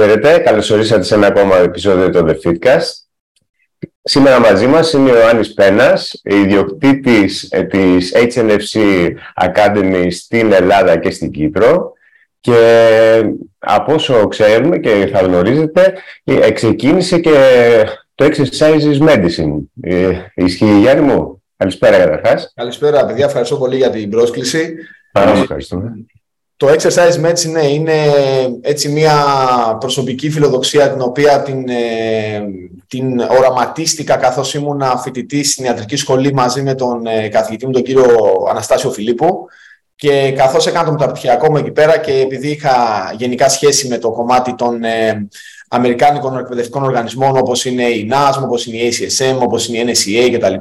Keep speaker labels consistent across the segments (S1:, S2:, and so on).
S1: Χαίρετε, καλώς ορίσατε σε ένα ακόμα επεισόδιο του The Fitcast. Σήμερα μαζί μας είναι ο Ιωάννης Πένας, ιδιοκτήτης ε, της HNFC Academy στην Ελλάδα και στην Κύπρο και από όσο ξέρουμε και θα γνωρίζετε, ε, ξεκίνησε και το Exercise Medicine. Ε, ισχύει Γιάννη μου; Καλησπέρα καταρχάς.
S2: Καλησπέρα παιδιά, ευχαριστώ πολύ για την πρόσκληση.
S1: Πάρα ευχαριστούμε.
S2: Το exercise medicine ναι, είναι έτσι μια προσωπική φιλοδοξία την οποία την, ε, την οραματίστηκα καθώς ήμουν φοιτητή στην ιατρική σχολή μαζί με τον ε, καθηγητή μου τον κύριο Αναστάσιο Φιλίππου και καθώς έκανα το μεταπτυχιακό μου εκεί πέρα και επειδή είχα γενικά σχέση με το κομμάτι των ε, Αμερικάνικων εκπαιδευτικών οργανισμών όπως είναι η NASM, όπως είναι η ACSM, όπως είναι η NSCA κτλ.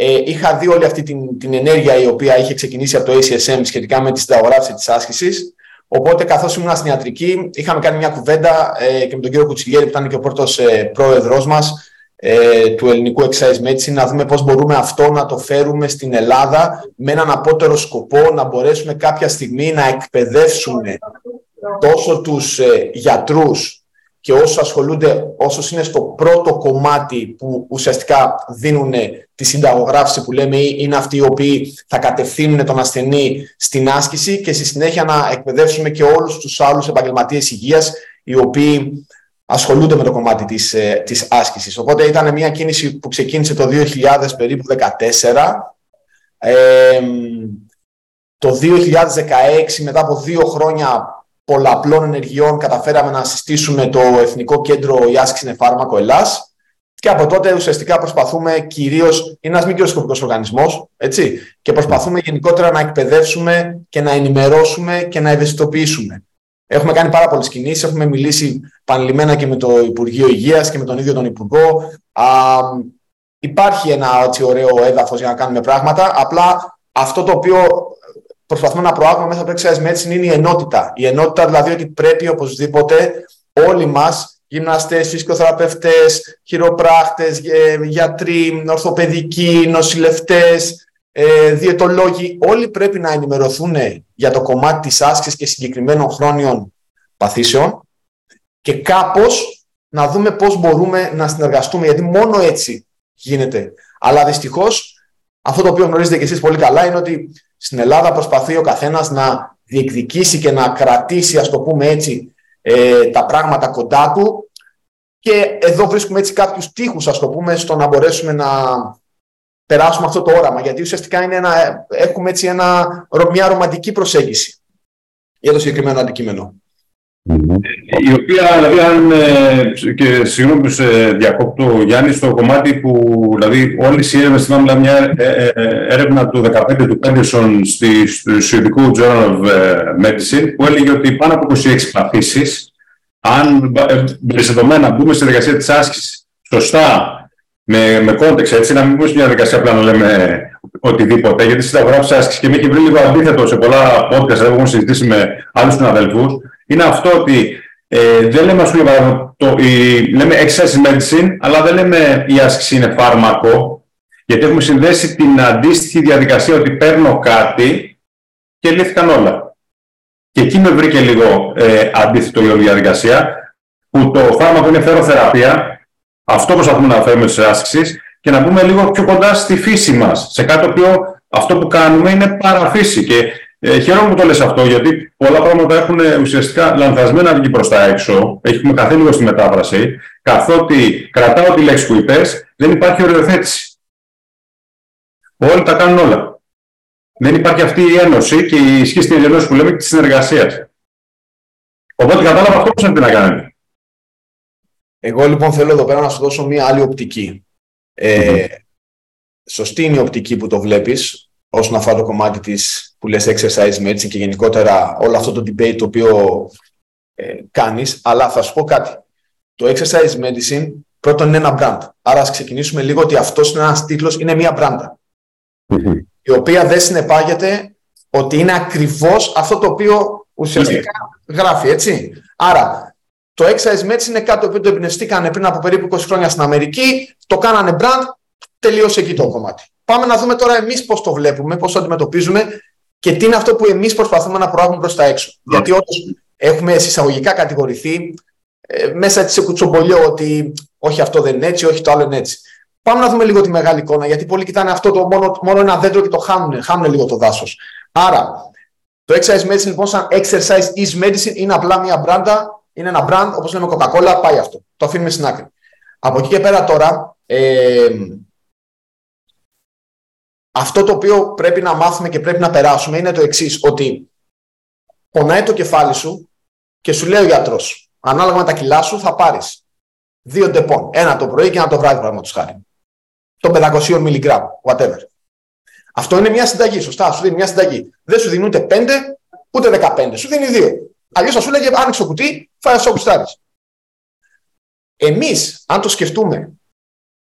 S2: Ε, είχα δει όλη αυτή την, την ενέργεια η οποία είχε ξεκινήσει από το ACSM σχετικά με τη συνταγογράφηση της άσκησης. Οπότε, καθώς ήμουν στην ιατρική, είχαμε κάνει μια κουβέντα ε, και με τον κύριο Κουτσιλιέρη, που ήταν και ο πρώτος ε, πρόεδρός μας ε, του ελληνικού Exercise Medicine, να δούμε πώς μπορούμε αυτό να το φέρουμε στην Ελλάδα με έναν απότερο σκοπό να μπορέσουμε κάποια στιγμή να εκπαιδεύσουμε τόσο τους ε, γιατρούς και όσους ασχολούνται, όσους είναι στο πρώτο κομμάτι που ουσιαστικά δίνουν τη συνταγογράφηση που λέμε είναι αυτοί οι οποίοι θα κατευθύνουν τον ασθενή στην άσκηση και στη συνέχεια να εκπαιδεύσουμε και όλους τους άλλους επαγγελματίες υγείας οι οποίοι ασχολούνται με το κομμάτι της, ε, της άσκησης. Οπότε ήταν μια κίνηση που ξεκίνησε το 2000 περίπου 14. Ε, το 2016 μετά από δύο χρόνια πολλαπλών ενεργειών καταφέραμε να συστήσουμε το Εθνικό Κέντρο Η Άσκηση είναι Φάρμακο Ελλάς και από τότε ουσιαστικά προσπαθούμε κυρίως, είναι ένας μικροσκοπικός οργανισμός, έτσι, και προσπαθούμε γενικότερα να εκπαιδεύσουμε και να ενημερώσουμε και να ευαισθητοποιήσουμε. Έχουμε κάνει πάρα πολλές κινήσεις. Έχουμε μιλήσει πανελειμμένα και με το Υπουργείο Υγείας και με τον ίδιο τον Υπουργό. Α, υπάρχει ένα έτσι ωραίο έδαφος για να κάνουμε πράγματα. Απλά αυτό το οποίο προσπαθούμε να προάγουμε μέσα από το exercise medicine είναι η ενότητα. Η ενότητα δηλαδή ότι πρέπει οπωσδήποτε όλοι μας, γυμναστές, φυσικοθεραπευτές, χειροπράχτες, γιατροί, ορθοπαιδικοί, νοσηλευτές, ε, διαιτολόγοι, όλοι πρέπει να ενημερωθούν για το κομμάτι της άσκησης και συγκεκριμένων χρόνιων παθήσεων και κάπως να δούμε πώς μπορούμε να συνεργαστούμε, γιατί μόνο έτσι γίνεται. Αλλά δυστυχώς αυτό το οποίο γνωρίζετε και εσείς πολύ καλά είναι ότι στην Ελλάδα προσπαθεί ο καθένας να διεκδικήσει και να κρατήσει, ας το πούμε έτσι, ε, τα πράγματα κοντά του και εδώ βρίσκουμε έτσι κάποιους τείχους, ας το πούμε, στο να μπορέσουμε να περάσουμε αυτό το όραμα, γιατί ουσιαστικά είναι ένα, έχουμε έτσι ένα, μια ρομαντική προσέγγιση για το συγκεκριμένο αντικείμενο.
S3: Η οποία, δηλαδή, αν, ε, και συγγνώμη που σε διακόπτω, Γιάννη, στο κομμάτι που, δηλαδή, όλε οι έρευνε, θυμάμαι μια ε, ε, έρευνα του 2015 του Πέντεσον στη, στο Σουηδικού Journal of Medicine, που έλεγε ότι πάνω από 26 παθήσεις, αν περιστατωμένα μπούμε στη διαδικασία της άσκησης σωστά, με, με context, έτσι, να μην μπούμε μια διαδικασία απλά να λέμε οτιδήποτε, γιατί συνταγογράφηση άσκηση και με έχει βρει λίγο αντίθετο σε πολλά podcast που έχουμε συζητήσει με άλλους συναδελφού, είναι αυτό ότι ε, δεν λέμε, ας πούμε, το, η, λέμε exercise medicine, αλλά δεν λέμε η άσκηση είναι φάρμακο, γιατί έχουμε συνδέσει την αντίστοιχη διαδικασία ότι παίρνω κάτι και λύθηκαν όλα. Και εκεί με βρήκε λίγο ε, αντίθετο η διαδικασία, που το φάρμακο είναι φεροθεραπεία, αυτό προσπαθούμε να φέρουμε σε άσκηση και να μπούμε λίγο πιο κοντά στη φύση μας, σε κάτι το οποίο αυτό που κάνουμε είναι παραφύση. Και ε, χαίρομαι που το λες αυτό, γιατί πολλά πράγματα έχουν ουσιαστικά λανθασμένα βγει προς τα έξω. Έχουμε καθεί λίγο στη μετάφραση. Καθότι κρατάω τη λέξη που είπες, δεν υπάρχει οριοθέτηση. Όλοι τα κάνουν όλα. Δεν υπάρχει αυτή η ένωση και η ισχύ στην ενώση που λέμε και τη συνεργασία. Οπότε κατάλαβα αυτό που να κάνει.
S2: Εγώ λοιπόν θέλω εδώ πέρα να σου δώσω μία άλλη οπτική. Ε, Σωστή είναι η οπτική που το βλέπεις, όσον αφορά το κομμάτι της που λες exercise medicine και γενικότερα όλο αυτό το debate το οποίο ε, κάνεις, αλλά θα σου πω κάτι. Το exercise medicine πρώτον είναι ένα brand. Άρα ας ξεκινήσουμε λίγο ότι αυτός είναι ένας τίτλος, είναι μία μπράντα. Η οποία δεν συνεπάγεται ότι είναι ακριβώς αυτό το οποίο ουσιαστικά γράφει, έτσι. Άρα, το exercise medicine είναι κάτι το οποίο το εμπνευστήκανε πριν από περίπου 20 χρόνια στην Αμερική, το κάνανε brand, τελείωσε εκεί το κομμάτι. Πάμε να δούμε τώρα εμείς πώς το βλέπουμε, πώς το αντιμετωπίζουμε και τι είναι αυτό που εμείς προσπαθούμε να προάγουμε προς τα έξω. Γιατί όντως έχουμε συσσαγωγικά κατηγορηθεί ε, μέσα έτσι σε κουτσομπολιό ότι όχι αυτό δεν είναι έτσι, όχι το άλλο είναι έτσι. Πάμε να δούμε λίγο τη μεγάλη εικόνα, γιατί πολλοί κοιτάνε αυτό το μόνο, μόνο ένα δέντρο και το χάνουν, χάνουν λίγο το δάσος. Άρα, το exercise medicine λοιπόν, σαν exercise is medicine, είναι απλά μια μπράντα, είναι ένα brand, όπως λέμε Coca-Cola, πάει αυτό. Το αφήνουμε στην άκρη. Από εκεί και πέρα τώρα, ε, αυτό το οποίο πρέπει να μάθουμε και πρέπει να περάσουμε είναι το εξής, ότι πονάει το κεφάλι σου και σου λέει ο γιατρός, ανάλογα με τα κιλά σου θα πάρεις δύο Depon. Ένα το πρωί και ένα το βράδυ, παραδείγματος χάρη. Των 500 μιλιγκράμ, whatever. Αυτό είναι μια συνταγή, σωστά. Σου δίνει μια συνταγή. Δεν σου δίνει ούτε 5 ούτε 15. Σου δίνει δύο. Αλλιώς θα σου λέγε άνοιξε το κουτί, φάε όσο γουστάρεις. Εμείς, αν το σκεφτούμε,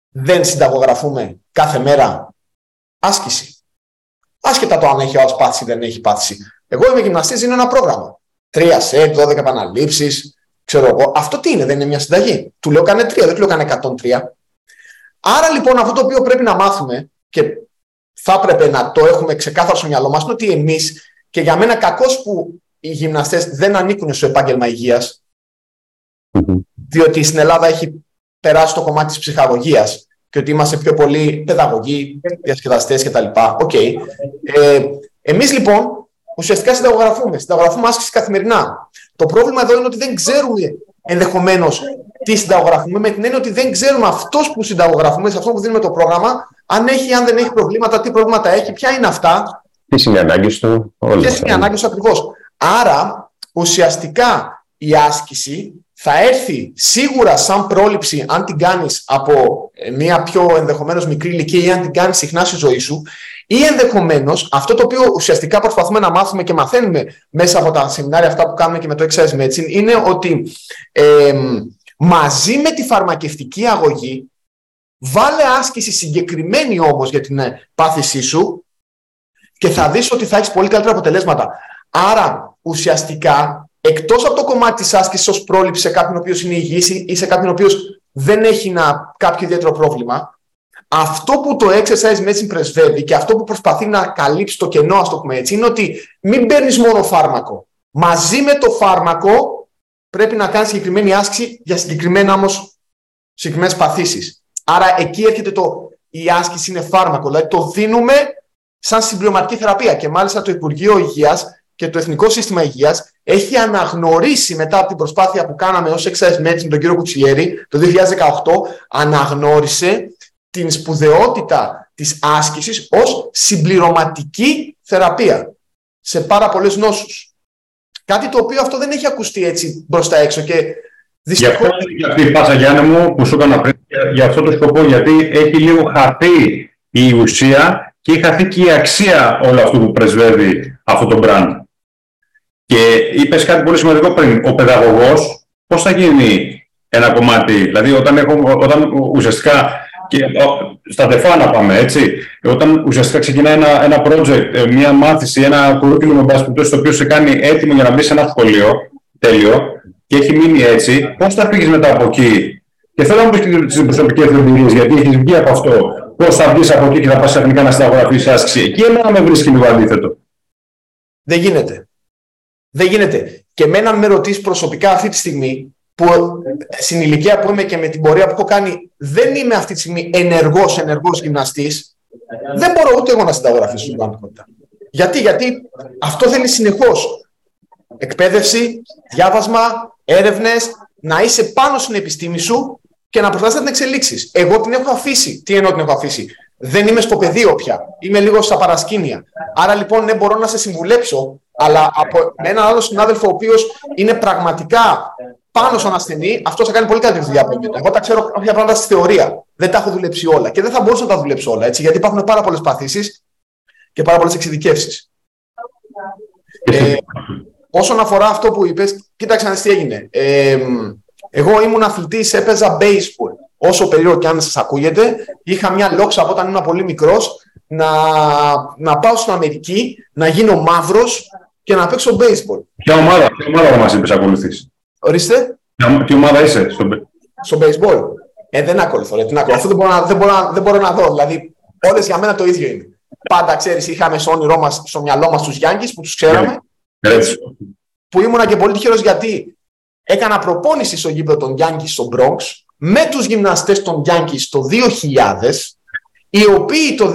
S2: δεν συνταγογραφούμε κάθε μέρα άσκηση. Άσχετα το αν έχει ο πάθηση ή δεν έχει πάθηση. Εγώ είμαι γυμναστής, είναι ένα πρόγραμμα. Τρία σετ, 12 επαναλήψεις, ξέρω εγώ. Αυτό τι είναι, δεν είναι μια συνταγή. Του λέω κάνε τρία, δεν του λέω κάνε 103. Άρα λοιπόν αυτό το οποίο πρέπει να μάθουμε και θα έπρεπε να το έχουμε ξεκάθαρο στο μυαλό μας είναι ότι εμείς και για μένα κακώ που οι γυμναστές δεν ανήκουν στο επάγγελμα υγείας, διότι στην Ελλάδα έχει περάσει το κομμάτι της ψυχαγωγίας και ότι είμαστε πιο πολύ παιδαγωγοί, διασκεδαστές κτλ. OK. Okay. Ε, εμείς λοιπόν ουσιαστικά συνταγογραφούμε. Συνταγογραφούμε άσκηση καθημερινά. Το πρόβλημα εδώ είναι ότι δεν ξέρουμε ενδεχομένως τι συνταγογραφούμε, με την έννοια ότι δεν ξέρουμε αυτός που συνταγογραφούμε, σε αυτό που δίνουμε το πρόγραμμα, αν έχει, αν δεν έχει προβλήματα, τι προβλήματα έχει, ποια είναι αυτά.
S1: Τι είναι οι ανάγκες του,
S2: Ποιες είναι οι ανάγκες του ακριβώς. Άρα, ουσιαστικά η άσκηση θα έρθει σίγουρα σαν πρόληψη αν την κάνεις από ε, μια πιο ενδεχομένως μικρή ηλικία ή αν την κάνεις συχνά στη ζωή σου ή ενδεχομένως αυτό το οποίο ουσιαστικά προσπαθούμε να μάθουμε και μαθαίνουμε μέσα από τα σεμινάρια αυτά που κάνουμε και με το Exercise Medicine είναι ότι μαζί με τη φαρμακευτική αγωγή βάλε άσκηση συγκεκριμένη όμως για την ε, πάθησή σου και θα δεις ότι θα έχεις πολύ καλύτερα αποτελέσματα. Άρα, ουσιαστικά, εκτός από το κομμάτι της άσκησης ως πρόληψη σε κάποιον ο οποίος είναι υγιής ή σε κάποιον ο οποίος δεν έχει να, κάποιο ιδιαίτερο πρόβλημα, αυτό που το exercise medicine πρεσβεύει και αυτό που προσπαθεί να καλύψει το κενό, ας το πούμε έτσι, είναι ότι μην παίρνεις μόνο φάρμακο. Μαζί με το φάρμακο πρέπει να κάνεις συγκεκριμένη άσκηση για συγκεκριμένα όμως συγκεκριμένες παθήσεις. Άρα εκεί έρχεται το η άσκηση είναι φάρμακο. Δηλαδή το δίνουμε σαν συμπληρωματική θεραπεία. Και μάλιστα το Υπουργείο Υγείας και το Εθνικό Σύστημα Υγείας έχει αναγνωρίσει μετά από την προσπάθεια που κάναμε ως exercise medicine με τον κύριο Κουτσιέρη το 2018, αναγνώρισε την σπουδαιότητα της άσκησης ως συμπληρωματική θεραπεία σε πάρα πολλές νόσους. Κάτι το οποίο αυτό δεν έχει ακουστεί έτσι μπροστά έξω και
S3: δυστυχώς... Γι' αυτό για αυτή η πάσα Γιάννη μου που σου έκανα πριν, για αυτό το σκοπό, γιατί έχει λίγο χαθεί η ουσία και έχει χαθεί και η αξία όλο αυτό που πρεσβεύει αυτό το brand. Και είπες κάτι πολύ σημαντικό πριν, ο παιδαγωγός πώς θα γίνει ένα κομμάτι, δηλαδή όταν, έχω, όταν ουσιαστικά και στα τεφά να πάμε, έτσι. Όταν ουσιαστικά ξεκινάει ένα, ένα project, ε, μια μάθηση, ένα curriculum, το οποίο σε κάνει έτοιμο για να μπει σε ένα σχολείο, τέλειο, και έχει μείνει έτσι, πώς θα φύγεις μετά από εκεί; Και θέλω να μου πεις και τις προσωπικές εμπειρίες, γιατί έχεις βγει από αυτό. Πώς θα βγεις από εκεί και θα πας ξαφνικά να συνταγογραφεί άσκηση; Εκεί εμένα με βρίσκει λίγο αντίθετο.
S2: Δεν γίνεται. Δεν γίνεται. Και εμένα, αν με ρωτήσεις προσωπικά αυτή τη στιγμή, που στην ηλικία που είμαι και με την πορεία που έχω κάνει, δεν είμαι αυτή τη στιγμή ενεργός ενεργός γυμναστής, δεν μπορώ ούτε εγώ να συνταγογραφήσω στην πραγματικότητα. Γιατί, γιατί αυτό θέλει συνεχώς εκπαίδευση, διάβασμα, έρευνες, να είσαι πάνω στην επιστήμη σου και να προσπαθεί να την εξελίξεις. Εγώ την έχω αφήσει. Τι εννοώ την έχω αφήσει; Δεν είμαι στο πεδίο πια. Είμαι λίγο στα παρασκήνια. Άρα λοιπόν ναι, μπορώ να σε συμβουλέψω, αλλά από με έναν άλλο συνάδελφο ο οποίος είναι πραγματικά πάνω στον ασθενή, αυτός θα κάνει πολύ καλύτερη δουλειά από εμένα. Εγώ τα ξέρω κάποια πράγματα στη θεωρία. Δεν τα έχω δουλέψει όλα και δεν θα μπορούσα να τα δουλέψω όλα έτσι, γιατί υπάρχουν πάρα πολλές παθήσεις και πάρα πολλές εξειδικεύσεις. Ε, όσον αφορά αυτό που είπες, κοίταξε να τι έγινε. Ε, εγώ ήμουν αθλητής, έπαιζα baseball. Όσο περίεργο και αν σας ακούγεται, είχα μια λόξα από όταν ήμουν πολύ μικρός να, να πάω στην Αμερική, να γίνω μαύρος και να παίξω baseball.
S3: Ποια ομάδα, ποια ομάδα μας είπες ακολουθείς;
S2: Ορίστε.
S3: Τι ομάδα είσαι στο,
S2: στο baseball. Ε, δεν ακολουθώ. Ρε, την Αυτό δεν μπορώ, να, δεν, μπορώ, δεν μπορώ να δω. Δηλαδή, όλες για μένα το ίδιο είναι. Πάντα ξέρεις, είχαμε στο όνειρό μας, στο μυαλό μας τους Γιάνγκη που τους ξέραμε.
S3: Έτσι.
S2: Που ήμουνα και πολύ τυχερός γιατί έκανα προπόνηση στο γήπεδο των Γιάνκης στο Bronx με τους γυμναστές των Γιάνκης το 2000 οι οποίοι το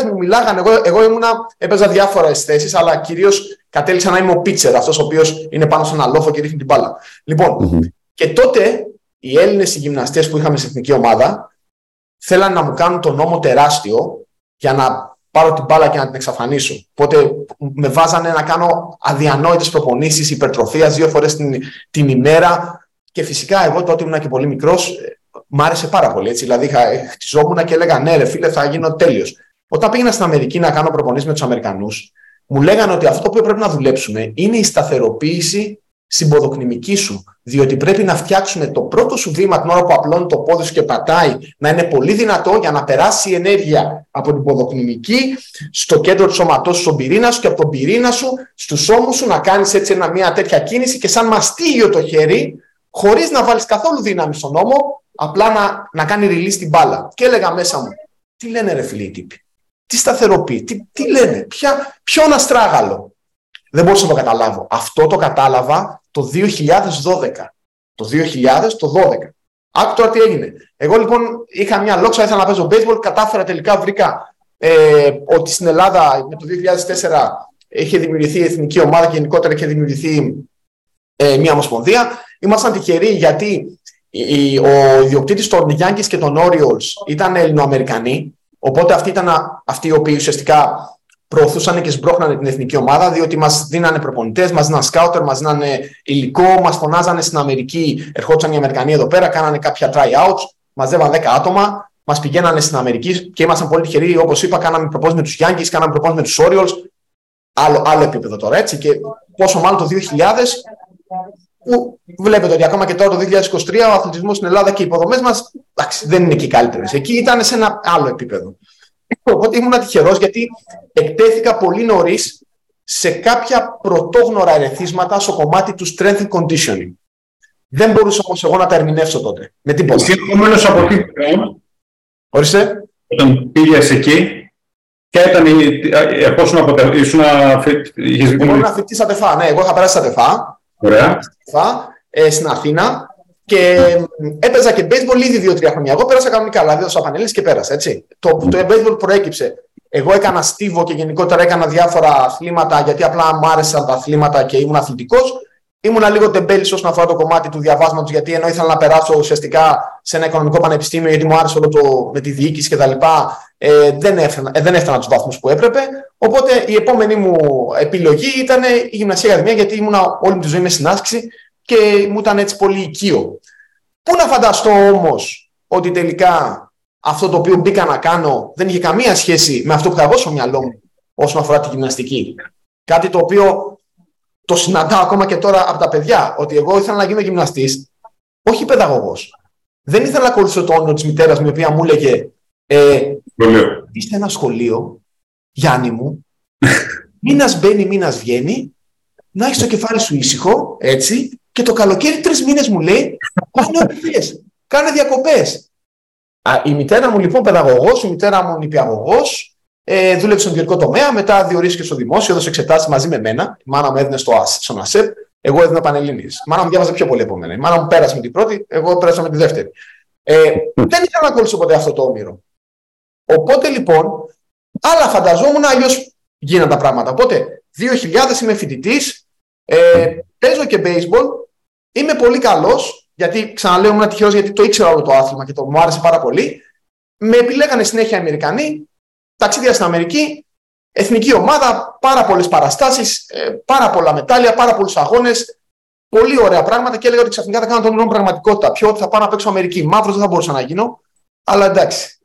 S2: 2000 μου μιλάγανε, εγώ, εγώ ήμουνα, έπαιζα διάφορα θέσει, αλλά κυρίως κατέληξα να είμαι ο πίτσερ, αυτός ο οποίος είναι πάνω σε ένα λόφο και ρίχνει την μπάλα. λοιπον και τότε οι Έλληνες γυμναστέ που είχαμε στην εθνική ομάδα θέλαν να μου κάνουν τον νόμο τεράστιο για να πάρω την μπάλα και να την εξαφανίσω. Οπότε με βάζανε να κάνω αδιανόητες προπονήσεις υπερτροφίας δύο φορές την, την ημέρα. Και φυσικά εγώ τότε ήμουν και πολύ μικρός, μ' άρεσε πάρα πολύ. Έτσι. Δηλαδή, χτιζόμουν και έλεγα ναι, ρε φίλε, θα γίνω τέλειος. Όταν πήγαινα στην Αμερική να κάνω προπονήσεις με τους Αμερικανούς, μου λέγανε ότι αυτό που πρέπει να δουλέψουμε είναι η σταθεροποίηση συμποδοκνημική σου. Διότι πρέπει να φτιάξουμε το πρώτο σου βήμα την ώρα που απλώνει το πόδι σου και πατάει να είναι πολύ δυνατό για να περάσει η ενέργεια από την ποδοκνημική στο κέντρο του σώματός σου, στον πυρήνα σου και από τον πυρήνα σου στους ώμους σου να κάνεις έτσι μια τέτοια κίνηση και σαν μαστίγιο το χέρι, χωρίς να βάλεις καθόλου δύναμη στον ώμο, απλά να, να κάνει release την μπάλα. Και έλεγα μέσα μου, τι λένε ρε φίλοι οι τύποι, τι σταθεροποιεί, τι, τι λένε, ποια, ποιο αστράγαλο. Δεν μπορούσα να το καταλάβω. Αυτό το κατάλαβα το 2012. Το 2000, το 2012. Άκου τώρα τι έγινε. Εγώ λοιπόν είχα μια λόξα, ήθελα να παίζω baseball, κατάφερα τελικά βρήκα ε, ότι στην Ελλάδα με το 2004 είχε δημιουργηθεί η εθνική ομάδα και γενικότερα είχε δημιουργηθεί ε, μια ομοσπονδία. Ήμασταν τυχεροί γιατί ο ιδιοκτήτης των Yankees και των Orioles ήταν Ελληνοαμερικανοί. Οπότε αυτοί ήταν αυτοί οι οποίοι ουσιαστικά προωθούσαν και σμπρώχνανε την εθνική ομάδα, διότι μας δίνανε προπονητές, μας δίνανε σκάουτερ, μας δίνανε υλικό, μας φωνάζανε στην Αμερική. Ερχόντουσαν οι Αμερικανοί εδώ πέρα, κάνανε κάποια tryouts, μαζεύαν 10 άτομα, μας πηγαίνανε στην Αμερική και ήμασταν πολύ τυχεροί. Όπως είπα, κάναμε προπόνηση με τους Yankees, κάναμε προπόνηση με τους Orioles. Άλλο, άλλο επίπεδο τώρα έτσι. Και πόσο μάλλον το 2000 που βλέπετε ότι ακόμα και τώρα το 2023 ο αθλητισμός στην Ελλάδα και οι υποδομές μας δεν είναι και οι καλύτερες. Εκεί ήταν σε ένα άλλο επίπεδο. Οπότε ήμουν τυχερός γιατί εκτέθηκα πολύ νωρίς σε κάποια πρωτόγνωρα ερεθίσματα στο κομμάτι του strength and conditioning. Δεν μπορούσα όμως εγώ να τα ερμηνεύσω τότε. Με τίποτα.
S3: Εσύ από τι
S2: Ορίστε.
S3: Όταν πήγες εκεί, Ποια ήταν η. Εφόσον από ήσουν.
S2: Εγώ ήμουν φοιτητή στα ΤΕΦΑ. Ναι, εγώ είχα περάσει στα ΤΕΦΑ.
S3: Ωραία.
S2: Ε, στην Αθήνα και έπαιζα και baseball ήδη δύο-τρία χρόνια. Εγώ πέρασα κανονικά, δηλαδή έδωσα πανελίσει και πέρασα. Έτσι. Το, το baseball προέκυψε. Εγώ έκανα στίβο και γενικότερα έκανα διάφορα αθλήματα γιατί απλά μου άρεσαν τα αθλήματα και ήμουν αθλητικός. Ήμουνα λίγο τεμπέλης όσον αφορά το κομμάτι του διαβάσματος, γιατί ενώ ήθελα να περάσω ουσιαστικά σε ένα οικονομικό πανεπιστήμιο, γιατί μου άρεσε όλο το με τη διοίκηση κτλ. Ε, δεν, έφτανα, ε, δεν έφτανα τους βαθμούς που έπρεπε. Οπότε η επόμενη μου επιλογή ήταν η γυμναστική ακαδημία, γιατί ήμουνα όλη μου τη ζωή με συνάσκηση και μου ήταν έτσι πολύ οικείο. Πού να φανταστώ όμως ότι τελικά αυτό το οποίο μπήκα να κάνω δεν είχε καμία σχέση με αυτό που είχα εγώ στο μυαλό μου όσον αφορά τη γυμναστική; Κάτι το οποίο το συναντάω ακόμα και τώρα από τα παιδιά, ότι εγώ ήθελα να γίνω γυμναστής, όχι παιδαγωγός. Δεν ήθελα να ακολουθήσω το όνομα της μητέρας μου, η οποία μου έλεγε ε, Είστε ένα σχολείο, Γιάννη μου, μήνας μπαίνει, μήνας βγαίνει, να έχεις το κεφάλι σου ήσυχο, έτσι, και το καλοκαίρι τρεις μήνες μου λέει: Κάνε κάνε διακοπές. Η μητέρα μου λοιπόν παιδαγωγός, η μητέρα μου νηπιαγωγός, ε, δούλεψε στον ιδιωτικό τομέα, μετά διορίστηκε στο δημόσιο, έδωσε εξετάσεις μαζί με μένα. Η μάνα μου έδινε στο, στον ΑΣΕΠ, εγώ έδινα πανελλήνιε. Η μάνα μου διάβαζε πιο πολύ από μένα. Η μάνα μου πέρασε με την πρώτη, εγώ πέρασα με τη δεύτερη. Ε, δεν ήθελα να ακολουθήσω ποτέ αυτό το όνειρο. Οπότε λοιπόν, άλλα φανταζόμουν, αλλιώς γίναν τα πράγματα. Οπότε, 2000 είμαι φοιτητής, ε, παίζω και baseball, είμαι πολύ καλός, γιατί ξαναλέω ήμουν τυχερός γιατί το ήξερα όλο το άθλημα και το μου άρεσε πάρα πολύ. Με επιλέγανε συνέχεια Αμερικανοί, ταξίδια στην Αμερική, εθνική ομάδα, πάρα πολλές παραστάσεις, ε, πάρα πολλά μετάλλια, πάρα πολλούς αγώνες. Πολύ ωραία πράγματα και έλεγα ότι ξαφνικά θα κάνω τον όνειρο πραγματικότητα. Πιο ότι θα πάω να παίξω Αμερική. Μαύρος δεν θα μπορούσα να γίνω, αλλά εντάξει.